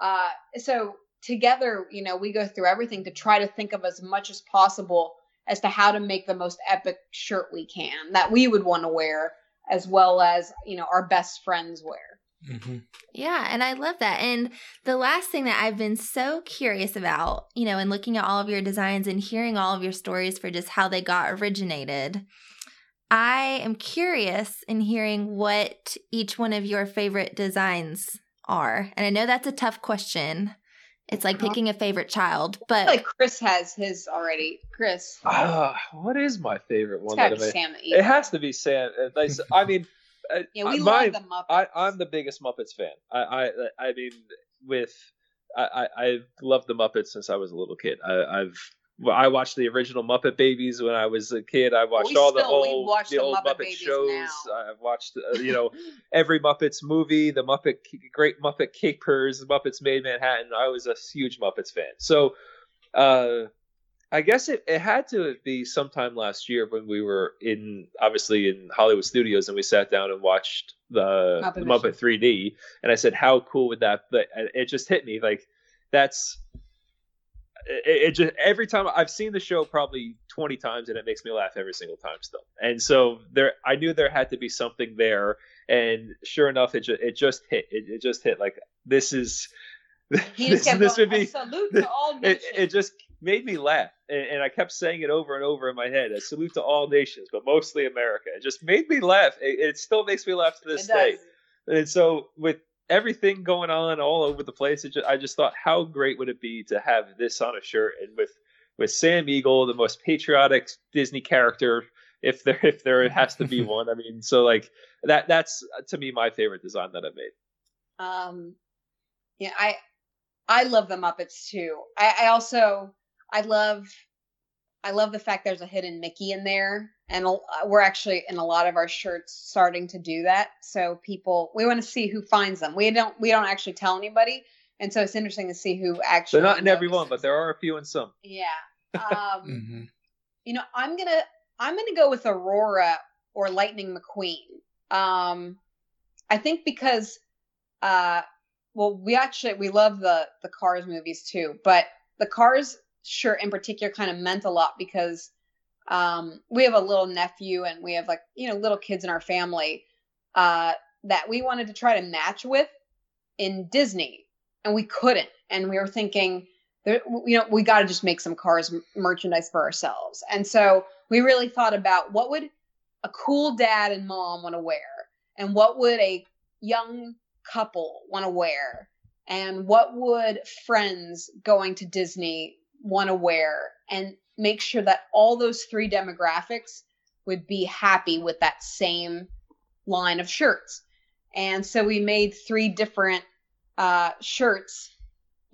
Uh, so together, you know, we go through everything to try to think of as much as possible as to how to make the most epic shirt we can that we would want to wear, as well as you know our best friends wear. Mhm. Yeah, and I love that. And the last thing that I've been so curious about, you know, in looking at all of your designs and hearing all of your stories for just how they got originated, I am curious in hearing what each one of your favorite designs are. And I know that's a tough question. It's like Uh-huh. picking a favorite child, but I feel like Chris has his already. Chris, Ah, what is my favorite one? got That to be? Sam. It has to be Sam. uh, I mean, uh, Yeah, we my- love the Muppets. I, I'm the biggest Muppets fan. I, I, I mean, with I, I, I've loved the Muppets since I was a little kid. I, I've well, I watched the original Muppet Babies when I was a kid. I watched we all the still- old the the old Muppet Muppet, shows. now. I've watched uh, you know every Muppets movie, the Muppet Great Muppet Capers, the Muppets Made Manhattan. I was a huge Muppets fan. So, uh, I guess it, it had to be sometime last year when we were in obviously in Hollywood Studios and we sat down and watched the Muppet the Muppet 3D and I said how cool would that but it just hit me like that's it, it just every time I've seen the show probably 20 times and it makes me laugh every single time still. And so there I knew there had to be something there. And sure enough it just it just hit it, it just hit. Like this is He this, kept this would be salute to all it, nations. it just made me laugh. And, and i kept saying it over and over in my head a salute to all nations but mostly america. It just made me laugh. It, it still makes me laugh to this day. And so with everything going on all over the place. It just, i just thought how great would it be to have this on a shirt and with with sam eagle the most patriotic disney character if there if there has to be one. I mean so like that that's to me my favorite design that i've made. Um, yeah, I I love the Muppets too. I, I also I love I love the fact there's a hidden Mickey in there, and we're actually in a lot of our shirts starting to do that. So people, we want to see who finds them. We don't we don't actually tell anybody, and so it's interesting to see who actually. they're not in every one but there are a few in some Yeah. Um, hmm you know, I'm gonna I'm gonna go with Aurora or Lightning McQueen. Um, I think because, uh, well, we actually we love the the Cars movies too, but the Cars shirt in particular kind of meant a lot because um, we have a little nephew and we have like you know little kids in our family uh, that we wanted to try to match with in Disney, and we couldn't, and we were thinking you know, we got to just make some cars merchandise for ourselves. And so we really thought about what would a cool dad and mom want to wear, and what would a young couple want to wear, and what would friends going to Disney want to wear, and make sure that all those three demographics would be happy with that same line of shirts. And so we made three different uh, shirts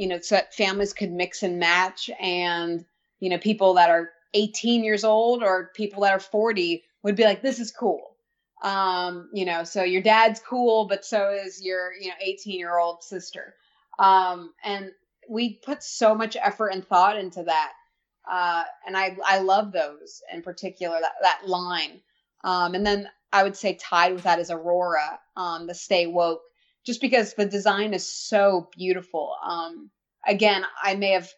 you know, so that families could mix and match and, you know, people that are 18 years old or people that are 40 would be like, this is cool. Um, you know, so your dad's cool, but so is your, you know, 18 year old sister. Um, and we put so much effort and thought into that. Uh, and I, I love those in particular, that, that line. Um, and then I would say tied with that is Aurora, um, the stay woke just because the design is so beautiful. Um, again, I may have,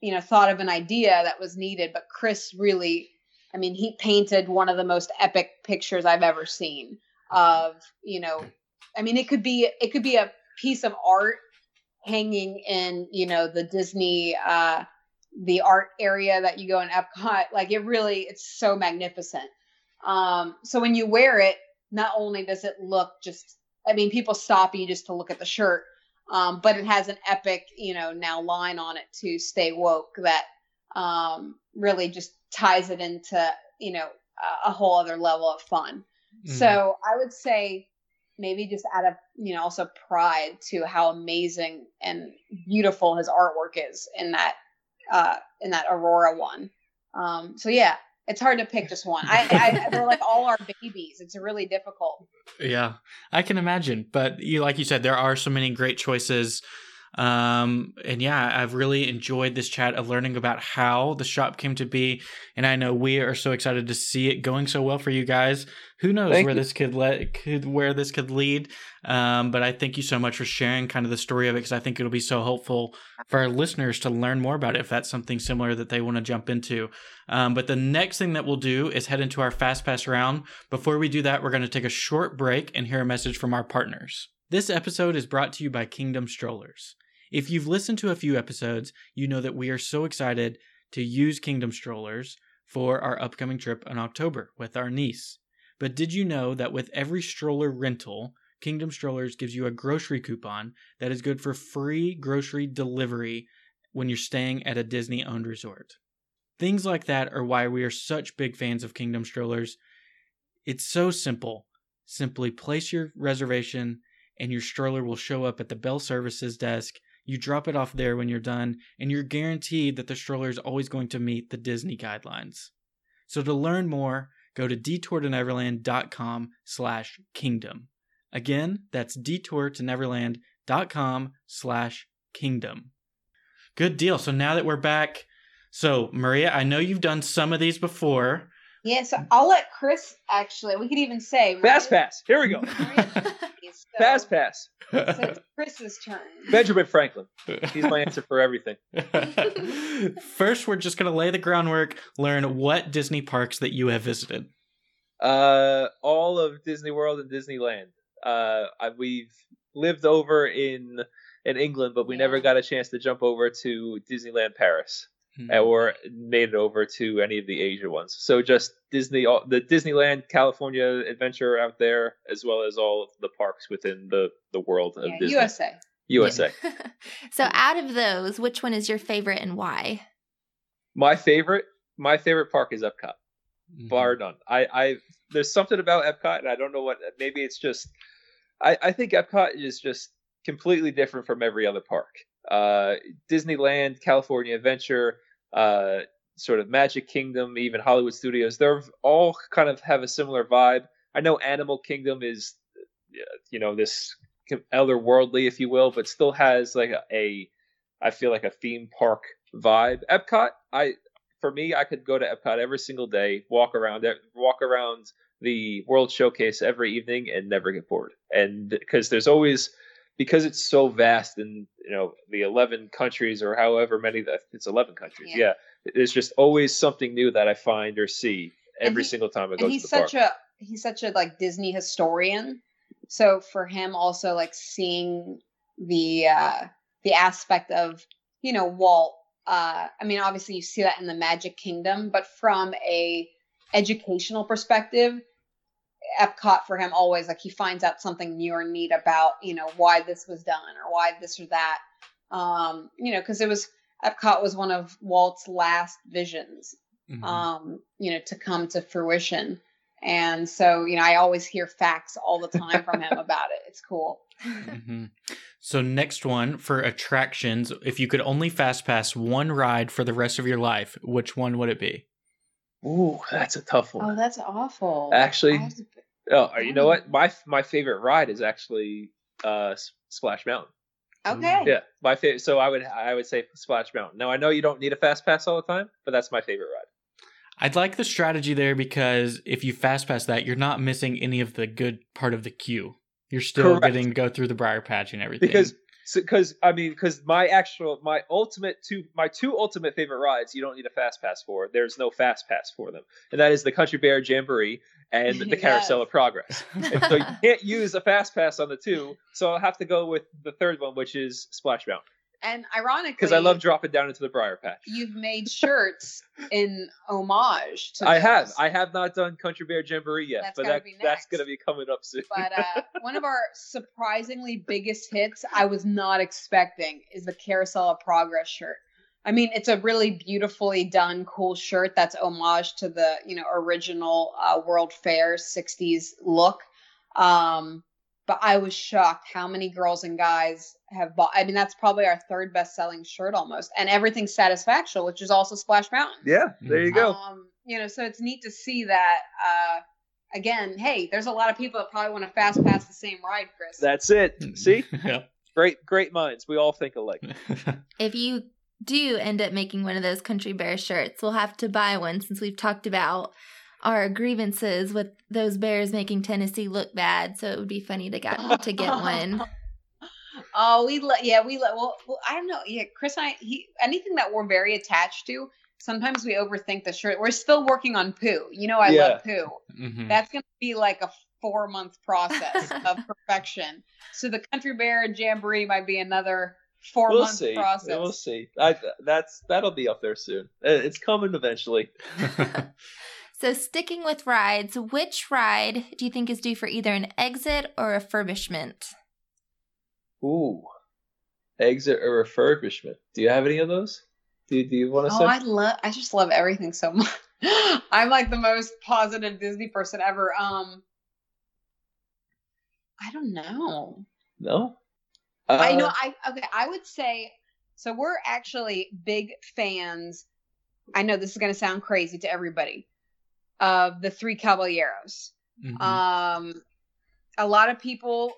you know, thought of an idea that was needed, but Chris really, I mean, he painted one of the most epic pictures I've ever seen of, you know, I mean, it could be, it could be a piece of art hanging in, you know, the Disney, uh, the art area that you go in Epcot. Like it really, it's so magnificent. Um, so when you wear it, not only does it look just I mean, people stop you just to look at the shirt, um, but it has an epic, you know, now line on it to stay woke that um, really just ties it into, you know, a, a whole other level of fun. Mm-hmm. So I would say maybe just out of, you know, also pride to how amazing and beautiful his artwork is in that, uh, in that Aurora one. Um, so yeah, it's hard to pick just one. I, I they're like all our babies. It's really difficult. Yeah, I can imagine. But you, like you said, there are so many great choices. Um, and yeah, I've really enjoyed this chat of learning about how the shop came to be. And I know we are so excited to see it going so well for you guys. Who knows Thank where you. this could let could where this could lead. Um, but I thank you so much for sharing kind of the story of it because I think it'll be so helpful for our listeners to learn more about it if that's something similar that they want to jump into. Um, but the next thing that we'll do is head into our fast pass round. Before we do that, we're going to take a short break and hear a message from our partners. This episode is brought to you by Kingdom Strollers. If you've listened to a few episodes, you know that we are so excited to use Kingdom Strollers for our upcoming trip in October with our niece. But did you know that with every stroller rental, Kingdom Strollers gives you a grocery coupon that is good for free grocery delivery when you're staying at a Disney owned resort? Things like that are why we are such big fans of Kingdom Strollers. It's so simple. Simply place your reservation, and your stroller will show up at the Bell Services desk. You drop it off there when you're done, and you're guaranteed that the stroller is always going to meet the Disney guidelines. So to learn more, go to detourtoneverland.com slash kingdom. Again, that's detourtoneverland.com slash kingdom. Good deal. So now that we're back, so Maria, I know you've done some of these before. Yeah, so I'll let Chris actually. We could even say Fast pass. Here we go. So, Fast pass. So it's Chris's turn. Benjamin Franklin. He's my answer for everything. First, we're just going to lay the groundwork, learn what Disney parks that you have visited. Uh, all of Disney World and Disneyland. Uh, I, we've lived over in in England, but we Yeah. never got a chance to jump over to Disneyland Paris Hmm. or made it over to any of the Asia ones. So just Disney, all- the Disneyland California adventure out there, as well as all of the parks within the the world of Yeah, Disney. USA. USA. so out of those, which one is your favorite and why? My favorite, my favorite park is Epcot. Mhm. bar none. I, I there's something about Epcot, and I don't know what. Maybe it's just. I, I think Epcot is just completely different from every other park. Uh, Disneyland, California Adventure, uh, sort of Magic Kingdom, even Hollywood Studios. They're all kind of have a similar vibe. I know Animal Kingdom is, you know, this otherworldly, if you will, but still has like a, a I feel like a theme park vibe. Epcot, I for me, I could go to Epcot every single day, walk around walk around the World Showcase every evening, and never get bored. And because there's always because it's so vast in you know the 11 countries or however many that it's 11 countries. Yeah. Yeah, there's just always something new that I find or see every he- single time I go and to he's the park. such a he's such a like Disney historian. So for him also like seeing the uh the aspect of, you know, Walt uh I mean obviously you see that in the Magic Kingdom, but from a educational perspective, Epcot for him always like he finds out something new or neat about, you know, why this was done or why this or that. Um, you know, because it was Epcot was one of Walt's last visions Mhm. um, you know, to come to fruition. And so, you know, I always hear facts all the time from him about it. It's cool. Mhm. So next one for attractions, if you could only fast pass one ride for the rest of your life, which one would it be? Ooh, that's a tough Oh, one. that's awful. Actually- to- Oh, you know what? My my favorite ride is actually uh Splash Mountain. okay. Yeah, my favorite. So I would I would say Splash Mountain. Now I know you don't need a fast pass all the time, but that's my favorite ride. I'd like the strategy there because if you fast pass that, you're not missing any of the good part of the queue. You're still Correct. getting to go through the Briar Patch and everything. Because because I mean because my actual my ultimate two my two ultimate favorite rides you don't need a fast pass for. There's no fast pass for them, and that is the Country Bear Jamboree and the Carousel of Progress. And so you can't use a fast pass on the two, so I'll have to go with the third one, which is Splash Mountain, And ironically, because I love dropping down into the Briar Patch. you've made shirts in homage to I have. I have not done Country Bear Jamboree yet, That's but that, that's going to be coming up soon. but uh, one of our surprisingly biggest hits I was not expecting is the Carousel of Progress shirt. I mean, it's a really beautifully done, cool shirt that's homage to the you know original uh, World Fair '60s look. Um, but I was shocked how many girls and guys have bought. I mean, that's probably our third best-selling shirt almost, and everything's Satisfaction, which is also Splash Mountain. yeah, there you go. Um, you know, so it's neat to see that. Uh, again, hey, there's a lot of people that probably want to fast pass the same ride, Chris. That's it. See, yeah. great, great minds. We all think alike. If you do end up making one of those Country Bear shirts, we'll have to buy one since we've talked about our grievances with those bears making Tennessee look bad. So it would be funny to get to get one. Oh, we let yeah, we let well, well, I don't know. Yeah, Chris and I he anything that we're very attached to, sometimes we overthink the shirt. We're still working on poo. You know I Yeah. love poo. Mhm. That's gonna be like a four month process of perfection. So the country bear jamboree might be another 4 We'll month see. process. We'll see. I, that's that'll be up there soon. Uh, It's coming eventually. so sticking with rides, which ride do you think is due for either an exit or refurbishment? Ooh, exit or refurbishment. Do you have any of those? Do, do you want to say? Oh, say? I love I just love everything so much. I'm like the most positive Disney person ever. Um I don't know. No. I know Uh, I okay, I would say so we're actually big fans. I know this is going to sound crazy to everybody of the Three Caballeros. Mhm. Um, a lot of people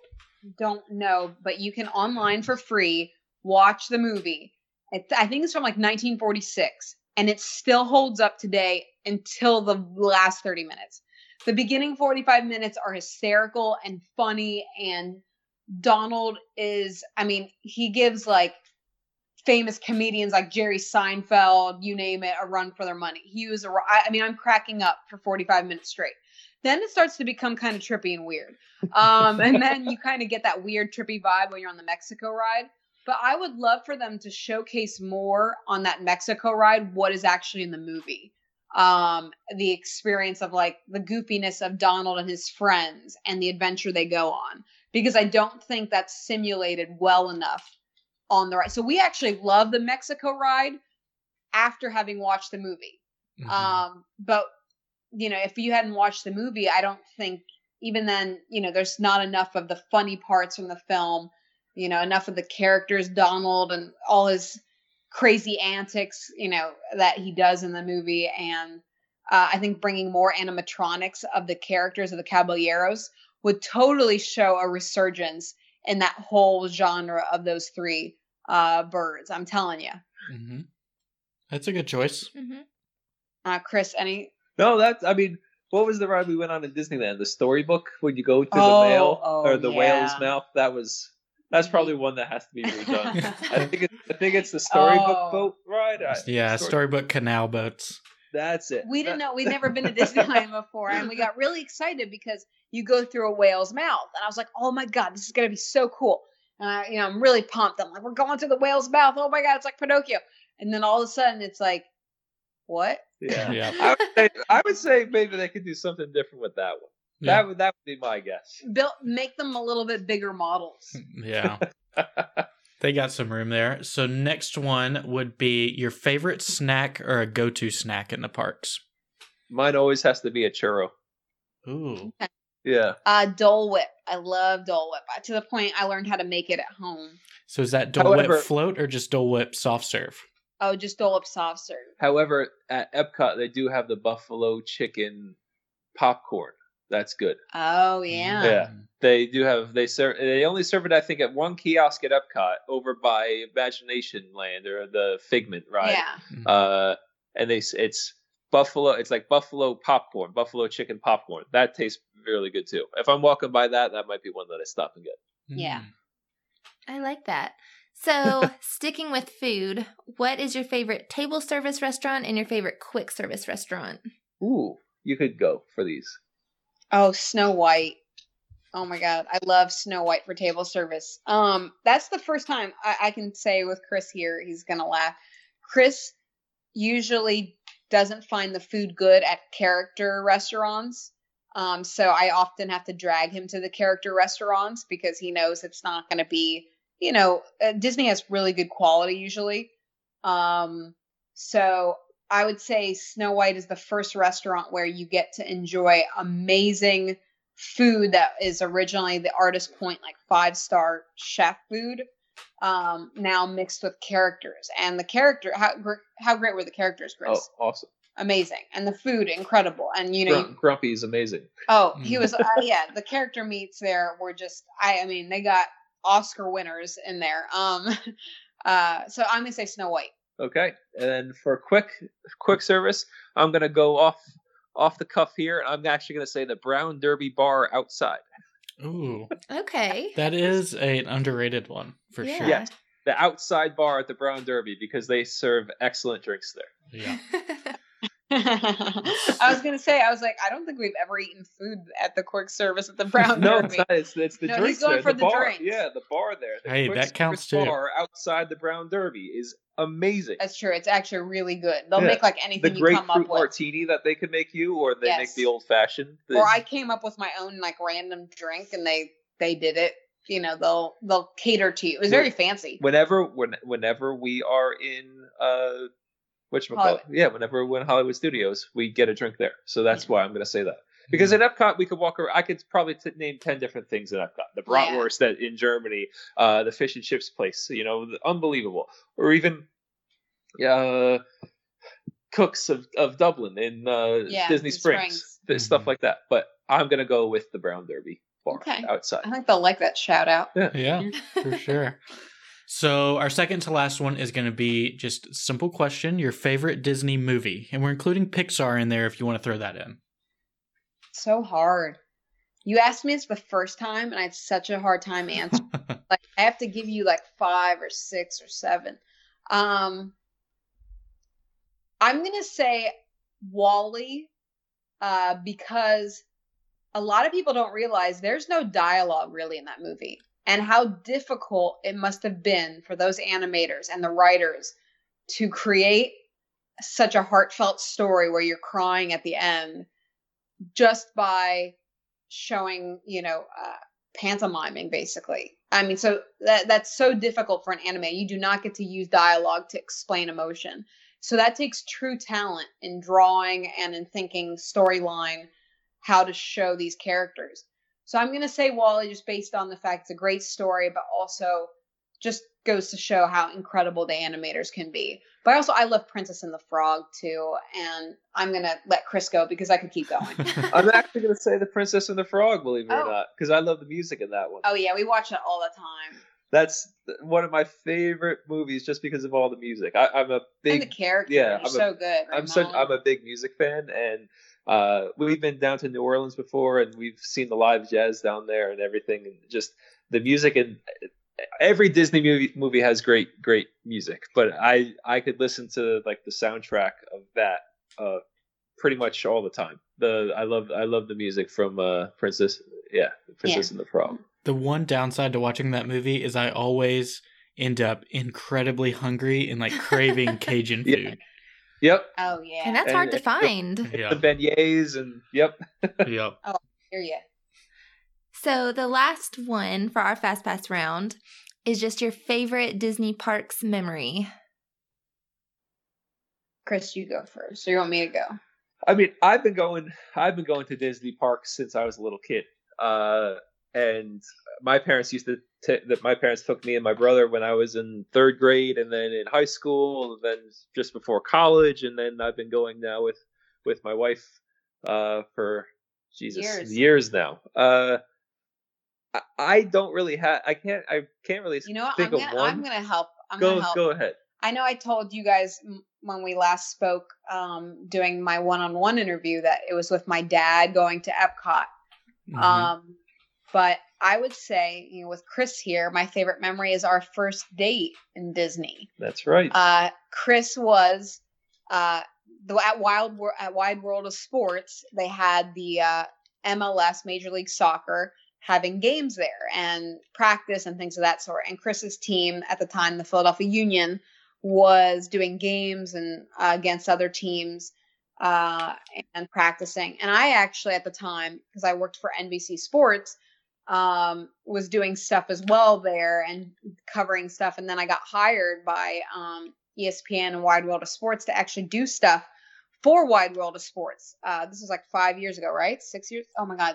don't know, but you can online for free watch the movie. It's, I think it's from like 1946, and it still holds up today until the last 30 minutes. The beginning 45 minutes are hysterical and funny, and Donald is, I mean, he gives like famous comedians like Jerry Seinfeld, you name it, a run for their money. He was, a, I mean, I'm cracking up for 45 minutes straight. Then it starts to become kind of trippy and weird. Um, and then you kind of get that weird trippy vibe when you're on the Mexico ride. but I would love for them to showcase more on that Mexico ride what is actually in the movie. Um, the experience of like the goofiness of Donald and his friends and the adventure they go on, because I don't think that's simulated well enough on the ride. So we actually love the Mexico ride after having watched the movie. Mhm. Um, but you know, if you hadn't watched the movie, I don't think even then, you know, there's not enough of the funny parts from the film, you know, enough of the characters, Donald and all his crazy antics, you know, that he does in the movie. And uh, I think bringing more animatronics of the characters of the Caballeros would totally show a resurgence in that whole genre of those three uh, birds. I'm telling you. hmm That's a good choice. hmm Uh, Chris, any No, that's. I mean, what was the ride we went on in Disneyland? The storybook when you go to Oh, the whale oh, or the whale's mouth. That was. That's probably one that has to be redone. I think. It, I think it's the storybook Oh. boat ride. I- Yeah, story- storybook canal boats. That's it. we didn't know we'd never been to Disneyland before, and we got really excited because you go through a whale's mouth, and I was like, "Oh my god, this is gonna be so cool!" And I, you know, I'm really pumped. I'm like, "We're going through the whale's mouth! Oh my god, it's like Pinocchio!" And then all of a sudden, it's like, "What?" Yeah. Yeah. I would, say, I would say maybe they could do something different with that one. Yeah. That would that would be my guess. Built, make them a little bit bigger models. Yeah. They got some room there. So next one would be your favorite snack or a go-to snack in the parks. Mine always has to be a churro. Ooh. Yeah. Uh, Dole Whip. I love Dole Whip to the point I learned how to make it at home. So is that Dole However- Whip float or just Dole Whip soft serve? Oh, just Dole Whip soft serve. However, at Epcot they do have the buffalo chicken popcorn. That's good. Oh yeah. Yeah. They do have they serve they only serve it I think at one kiosk at Epcot over by Imagination Land or the Figment ride. Yeah. Mm. Uh and they it's buffalo it's like buffalo popcorn, buffalo chicken popcorn. That tastes really good too. If I'm walking by that, that might be one that I stop and get. Yeah. Mm. I like that. So, sticking with food, what is your favorite table service restaurant and your favorite quick service restaurant? Ooh, you could go for these. Oh, Snow White. Oh my god, I love Snow White for table service. Um, that's the first time I, I can say with Chris here, he's gonna laugh. Chris usually doesn't find the food good at character restaurants. Um, so I often have to drag him to the character restaurants because he knows it's not going to be, you know, uh, Disney has really good quality usually. Um, so I would say Snow White is the first restaurant where you get to enjoy amazing food that is originally the artist point like five star chef food um now mixed with characters and the character how gr- how great were the characters chris Oh, awesome. amazing and the food incredible and you know Grump, Grumpy is amazing. oh he Mm. was uh, yeah the character meets there were just i i mean they got oscar winners in there um uh so i'm gonna say snow white Okay, and then for quick quick service, I'm gonna go off off the cuff here. I'm actually gonna say the Brown Derby Bar outside. Ooh. Okay. That is a, an underrated one for Yeah. sure. Yes. The outside bar at the Brown Derby because they serve excellent drinks there. Yeah. I was gonna say, I was like, I don't think we've ever eaten food at the quick service at the Brown no, Derby. it's. It's, it's the No, he's drinks going there. for the, the bar. drinks. Yeah, the bar there. The Hey, quick that counts too. Bar outside the Brown Derby is amazing. That's true. It's actually really good. They'll Yeah. make like the anything you come up with. martini that they can make you, or they make the old fashioned. Or I came up with my own like random drink, and they they did it. You know, they'll they'll cater to you. It was very fancy. whenever when whenever we are in uh which yeah whenever we're in hollywood studios we get a drink there so that's why i'm going to say that because Mm-hmm. at epcot we could walk around i could probably t- name 10 different things at epcot the Yeah. bratwurst that in germany uh the fish and chips place you know the- unbelievable or even uh Cookes of, of dublin in uh Yeah, disney springs, Springs. th- stuff Mhm. like that but i'm going to go with the brown derby bar Okay. outside I think they'll like that shout out. Yeah, yeah for sure. So our second to last one is going to be just simple question: your favorite Disney movie, and we're including Pixar in there if you want to throw that in. So hard. You asked me this the first time, and I had such a hard time answering. like I have to give you like five or six or seven. Um, I'm gonna say WALL-E, uh, because a lot of people don't realize there's no dialogue really in that movie. and how difficult it must have been for those animators and the writers to create such a heartfelt story where you're crying at the end just by showing, you know, uh, pantomiming basically. I mean, so that that's so difficult for an anime. You do not get to use dialogue to explain emotion. So that takes true talent in drawing and in thinking storyline how to show these characters. So I'm going to say WALL-E just based on the fact it's a great story, but also just goes to show how incredible the animators can be. But also, I love Princess and the Frog too, and I'm gonna let Chris go because I could keep going. I'm actually gonna say the Princess and the Frog, believe it Oh. or not, because I love the music in that one. oh yeah, we watch it all the time, That's one of my favorite movies, just because of all the music. I, I'm a and the big, characters yeah, I'm a- so good. I'm such, I'm a big music fan, and uh, we've been down to New Orleans before, and we've seen the live jazz down there and everything, and just the music and every Disney movie movie has great great music, but I I could listen to like the soundtrack of that uh pretty much all the time. The I love I love the music from uh Princess yeah, Princess and the Frog. The one downside to watching that movie is I always end up incredibly hungry and like craving Cajun Yeah. food. Yep. oh yeah, And that's And- hard to and- find. Yeah. The beignets and yep. yep. Oh, hear you. So the last one for our Fast Pass round is just your favorite Disney parks memory. Chris, you go first. So you want me to go? I mean, I've been going. I've been going to Disney parks since I was a little kid. Uh, and my parents used to. T- that my parents took me and my brother when I was in third grade, and then in high school, and then just before college, and then I've been going now with with my wife uh, for Jesus Years. years now. Uh, I, don't really have. I can't. I can't really You know what? think I'm of gonna one. I'm gonna help. I'm go gonna help. go ahead. I know I told you guys when we last spoke, um, doing my one-on-one interview, that it was with my dad going to Epcot. Mhm. Um, but I would say, you know, with Chris here, my favorite memory is our first date in Disney. That's right. Uh, Chris was uh, the, at Wild at Wide World of Sports. They had the uh, MLS Major League Soccer having games there and practice and things of that sort. And Chris's team at the time, the Philadelphia Union, was doing games and uh, against other teams uh, and practicing. And I actually, at the time, because I worked for NBC Sports, um, was doing stuff as well there and covering stuff. And then I got hired by um, ESPN and Wide World of Sports to actually do stuff for Wide World of Sports. Uh, this was like five years ago, right? Six years? Oh my God.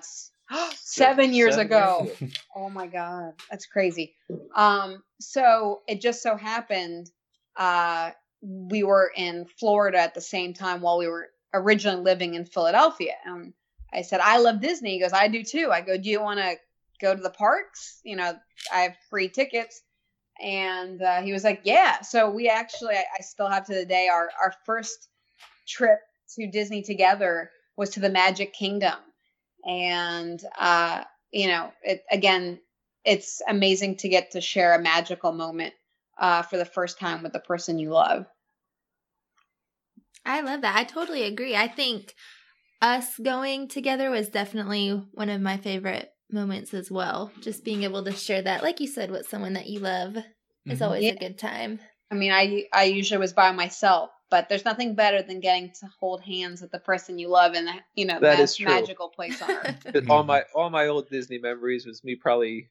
Seven years Seven ago. years ago. Oh my god, that's crazy. Um, so it just so happened uh, we were in Florida at the same time while we were originally living in Philadelphia. And I said, I love Disney. He goes, I do too. I go, Do you want to go to the parks? You know, I have free tickets. And uh, he was like, Yeah. So we actually, I, I still have to the day, our, our first trip to Disney together was to the Magic Kingdom. And, uh, you know, it again, it's amazing to get to share a magical moment uh, for the first time with the person you love. I love that. I totally agree. I think us going together was definitely one of my favorite moments as well. Just being able to share that, like you said, with someone that you love is Mhm. always Yeah. a good time. I mean, I I usually was by myself, but there's nothing better than getting to hold hands with the person you love in the you know That ma- true. magical place on earth. All my all my old Disney memories was me probably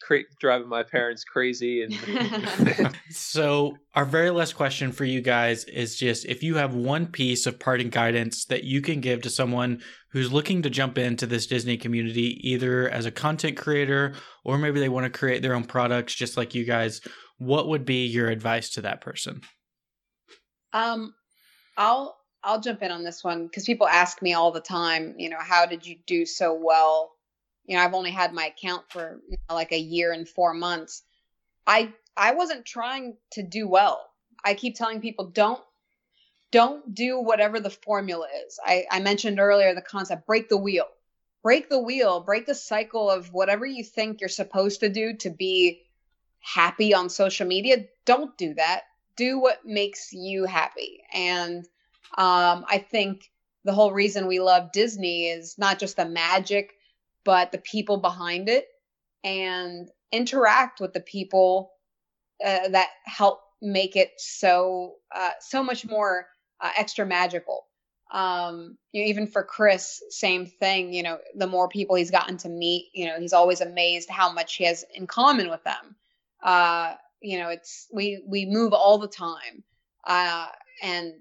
cra- driving my parents crazy and So, our very last question for you guys is just if you have one piece of parting guidance that you can give to someone who's looking to jump into this Disney community, either as a content creator or maybe they want to create their own products just like you guys, what would be your advice to that person? Um, I'll I'll jump in on this one because people ask me all the time. You know, how did you do so well? You know, I've only had my account for you know, like a year and four months. I I wasn't trying to do well. I keep telling people don't don't do whatever the formula is. I, I mentioned earlier the concept break the wheel. Break the wheel, break the cycle of whatever you think you're supposed to do to be happy on social media. Don't do that do what makes you happy. And um, I think the whole reason we love Disney is not just the magic, but the people behind it. And interact with the people uh, that help make it so uh, so much more uh, extra magical. Um, you know, even for Chris, same thing. You know, the more people he's gotten to meet, you know, he's always amazed how much he has in common with them. Uh, you know, it's we we move all the time, uh, and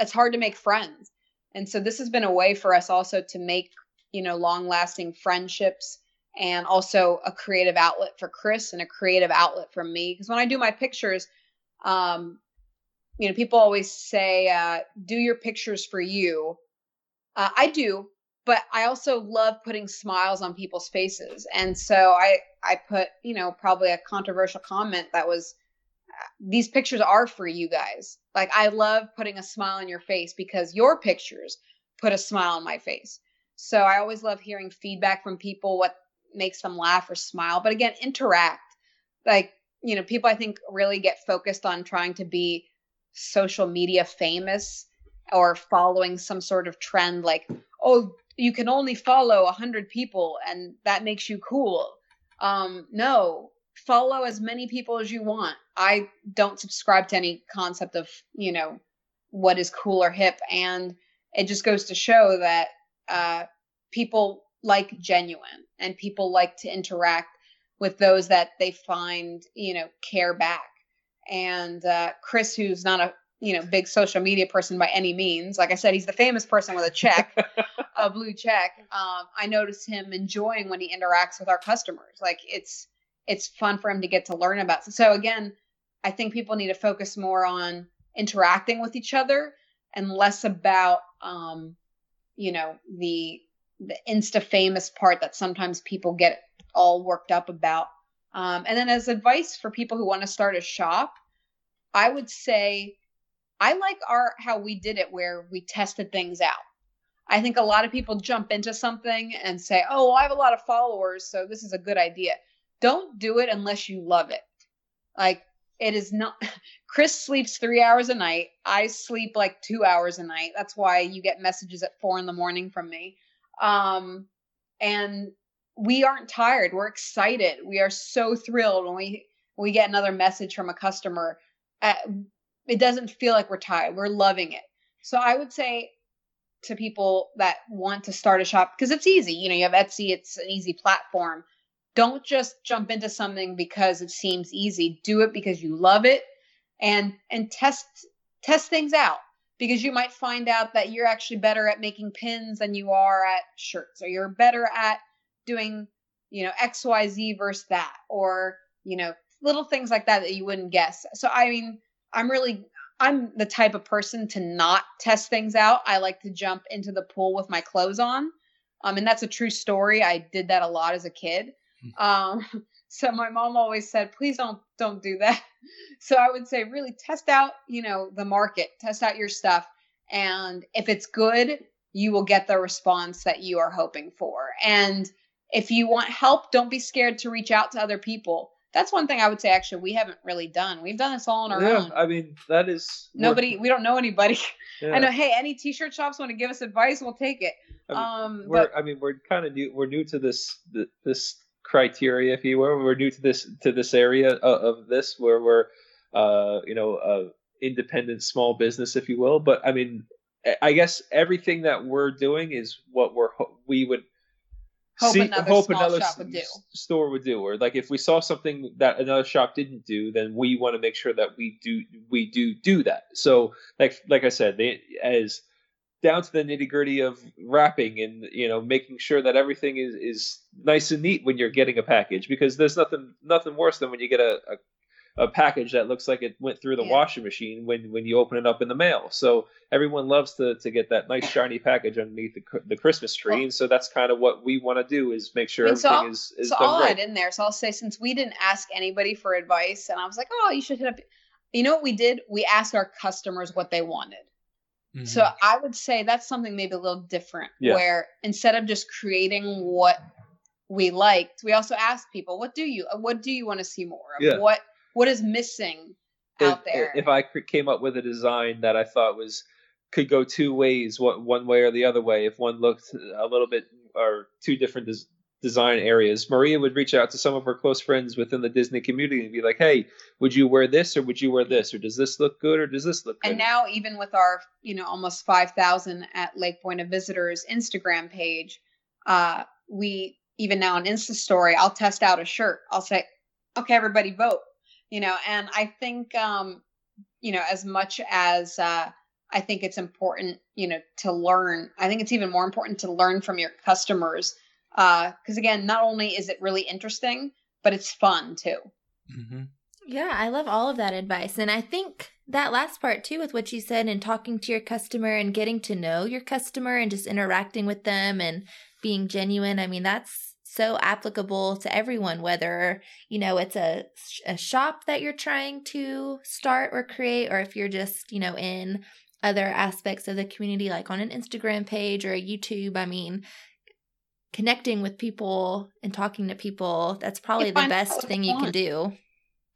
it's hard to make friends. And so this has been a way for us also to make you know long lasting friendships and also a creative outlet for Chris and a creative outlet for me. Because when I do my pictures, um, you know, people always say, uh, do your pictures for you. Uh, I do, but I also love putting smiles on people's faces. And so I, I put, you know, probably a controversial comment that was, uh, these pictures are for you guys. Like I love putting a smile on your face because your pictures put a smile on my face. So I always love hearing feedback from people, what makes them laugh or smile. But again, interact. Like, you know, people I think really get focused on trying to be social media famous or following some sort of trend like, oh, you can only follow a 100 people and that makes you cool. Um, no, follow as many people as you want. I don't subscribe to any concept of, you know, what is cool or hip. And it just goes to show that uh, people like genuine and people like to interact with those that they find, you know, care back. And uh, Chris, who's not a you know big social media person by any means, like I said, he's the famous person with a check, a blue check. Um, I notice him enjoying when he interacts with our customers. Like it's it's fun for him to get to learn about. So again, I think people need to focus more on interacting with each other and less about um, you know the the insta famous part that sometimes people get all worked up about. Um, and then as advice for people who want to start a shop, I would say I like our how we did it where we tested things out. I think a lot of people jump into something and say, "Oh, well, I have a lot of followers, so this is a good idea." Don't do it unless you love it. Like it is not Chris sleeps 3 hours a night. I sleep like 2 hours a night. That's why you get messages at 4 in the morning from me. Um and we aren't tired. We're excited. We are so thrilled when we we get another message from a customer. Uh, it doesn't feel like we're tired. We're loving it. So I would say to people that want to start a shop because it's easy. You know, you have Etsy. It's an easy platform. Don't just jump into something because it seems easy. Do it because you love it, and and test test things out because you might find out that you're actually better at making pins than you are at shirts, or you're better at doing, you know, XYZ versus that, or, you know, little things like that that you wouldn't guess. So, I mean, I'm really, I'm the type of person to not test things out. I like to jump into the pool with my clothes on. Um, and that's a true story. I did that a lot as a kid. Hmm. Um, so my mom always said, please don't, don't do that. So I would say really test out, you know, the market, test out your stuff. And if it's good, you will get the response that you are hoping for. And if you want help, don't be scared to reach out to other people. That's one thing I would say. Actually, we haven't really done. We've done this all on our yeah, own. I mean, that is nobody. We don't know anybody. Yeah. I know. Hey, any t-shirt shops want to give us advice? We'll take it. I mean, um, we're, but, I mean, we're kind of new. We're new to this this criteria, if you will. We're new to this to this area of, of this where we're, uh, you know, uh, independent small business, if you will. But I mean, I guess everything that we're doing is what we're we would hope see, another hope another shop would do. store would do or like if we saw something that another shop didn't do then we want to make sure that we do we do do that so like like i said they, as down to the nitty gritty of wrapping and you know making sure that everything is is nice and neat when you're getting a package because there's nothing nothing worse than when you get a, a a package that looks like it went through the yeah. washing machine when when you open it up in the mail. So everyone loves to to get that nice shiny package underneath the the Christmas tree, well, and so that's kind of what we want to do is make sure everything so is is so done I'll right. add in there. So I'll say since we didn't ask anybody for advice, and I was like, oh, you should hit up. You know what we did? We asked our customers what they wanted. Mm-hmm. So I would say that's something maybe a little different, yeah. where instead of just creating what we liked, we also asked people, what do you what do you want to see more of? Yeah. What what is missing out if, there? If I came up with a design that I thought was could go two ways, one way or the other way, if one looked a little bit or two different des- design areas, Maria would reach out to some of her close friends within the Disney community and be like, "Hey, would you wear this or would you wear this or does this look good or does this look good?" And now, even with our, you know, almost five thousand at Lake Buena visitors Instagram page, uh, we even now on Insta story, I'll test out a shirt. I'll say, "Okay, everybody, vote." You know, and I think, um, you know, as much as uh, I think it's important, you know, to learn. I think it's even more important to learn from your customers uh because again, not only is it really interesting, but it's fun too. Mm-hmm. Yeah, I love all of that advice, and I think that last part too, with what you said, and talking to your customer and getting to know your customer and just interacting with them and being genuine. I mean, that's so applicable to everyone, whether you know it's a a shop that you're trying to start or create, or if you're just you know in other aspects of the community, like on an Instagram page or a YouTube. I mean, connecting with people and talking to people, that's probably the best thing you can do.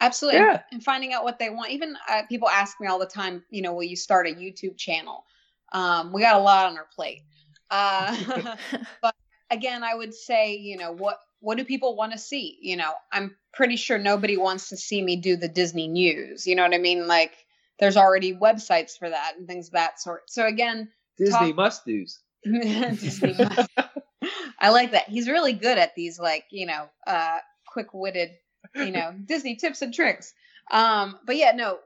Absolutely. Yeah. And finding out what they want. Even uh, people ask me all the time, you know, will you start a YouTube channel? Um, we got a lot on our plate. Uh, but again, I would say, you know, what what do people want to see? You know, I'm pretty sure nobody wants to see me do the Disney news. You know what I mean? Like there's already websites for that and things of that sort. So again, Disney talk- must do's. Disney must. I like that. He's really good at these, like you know, uh, quick-witted, you know, Disney tips and tricks. Um, but yeah, no,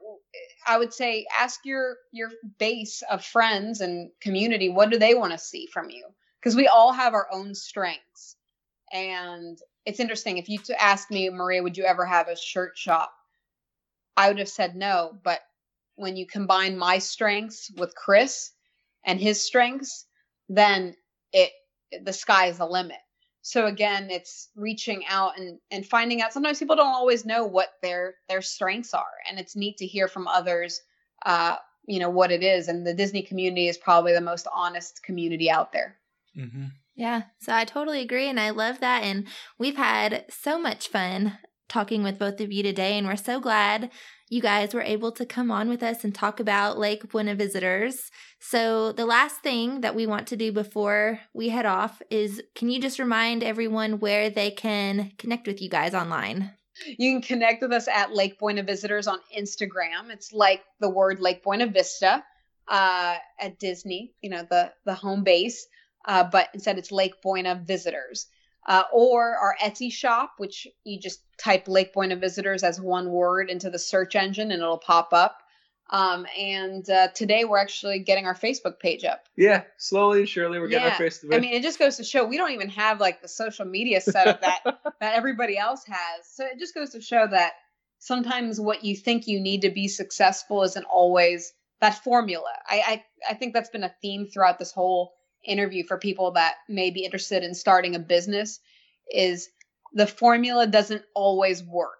I would say ask your your base of friends and community what do they want to see from you because we all have our own strengths, and it's interesting if you to ask me, Maria, would you ever have a shirt shop? I would have said no, but when you combine my strengths with Chris and his strengths, then it the sky is the limit. So again, it's reaching out and and finding out. Sometimes people don't always know what their their strengths are, and it's neat to hear from others. Uh, you know what it is, and the Disney community is probably the most honest community out there. Mm-hmm. Yeah, so I totally agree, and I love that. And we've had so much fun talking with both of you today, and we're so glad you guys were able to come on with us and talk about Lake Buena visitors. So, the last thing that we want to do before we head off is can you just remind everyone where they can connect with you guys online? You can connect with us at Lake Buena Visitors on Instagram. It's like the word Lake Buena Vista uh, at Disney, you know, the, the home base, uh, but instead it's Lake Buena Visitors uh, or our Etsy shop, which you just type Lake Buena Visitors as one word into the search engine and it'll pop up. Um, and uh, today we're actually getting our Facebook page up. Yeah, slowly and surely we're getting yeah. our Facebook. I mean, it just goes to show we don't even have like the social media setup that that everybody else has. So it just goes to show that sometimes what you think you need to be successful isn't always that formula. I I, I think that's been a theme throughout this whole interview for people that may be interested in starting a business is the formula doesn't always work.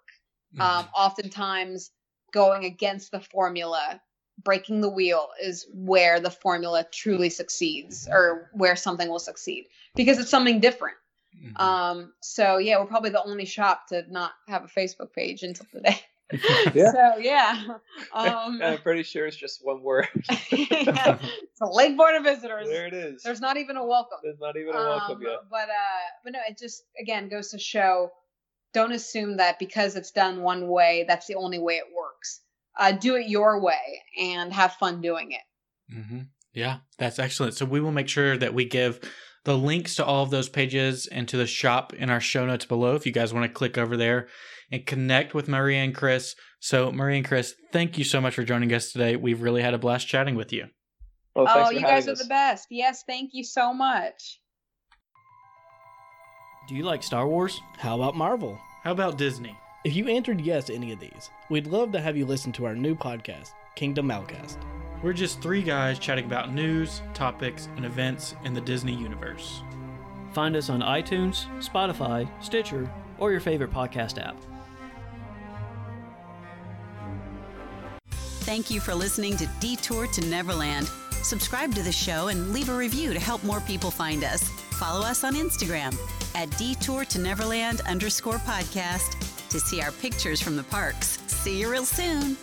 Mm-hmm. Um, oftentimes, going against the formula, breaking the wheel is where the formula truly succeeds or where something will succeed because it's something different. Mm-hmm. Um, so, yeah, we're probably the only shop to not have a Facebook page until today. yeah. So yeah, um, I'm pretty sure it's just one word. yeah. It's a Lake Buena Visitors. There it is. There's not even a welcome. There's not even a welcome um, yet. But uh, but no, it just again goes to show, don't assume that because it's done one way, that's the only way it works. Uh, do it your way and have fun doing it. Mm-hmm. Yeah, that's excellent. So we will make sure that we give the links to all of those pages and to the shop in our show notes below if you guys want to click over there and connect with Maria and Chris. So, Maria and Chris, thank you so much for joining us today. We've really had a blast chatting with you. Well, oh, you guys us. are the best. Yes, thank you so much. Do you like Star Wars? How about Marvel? How about Disney? If you answered yes to any of these, we'd love to have you listen to our new podcast, Kingdom Malcast. We're just three guys chatting about news, topics, and events in the Disney universe. Find us on iTunes, Spotify, Stitcher, or your favorite podcast app. Thank you for listening to Detour to Neverland. Subscribe to the show and leave a review to help more people find us. Follow us on Instagram at Detour to Neverland underscore podcast to see our pictures from the parks. See you real soon.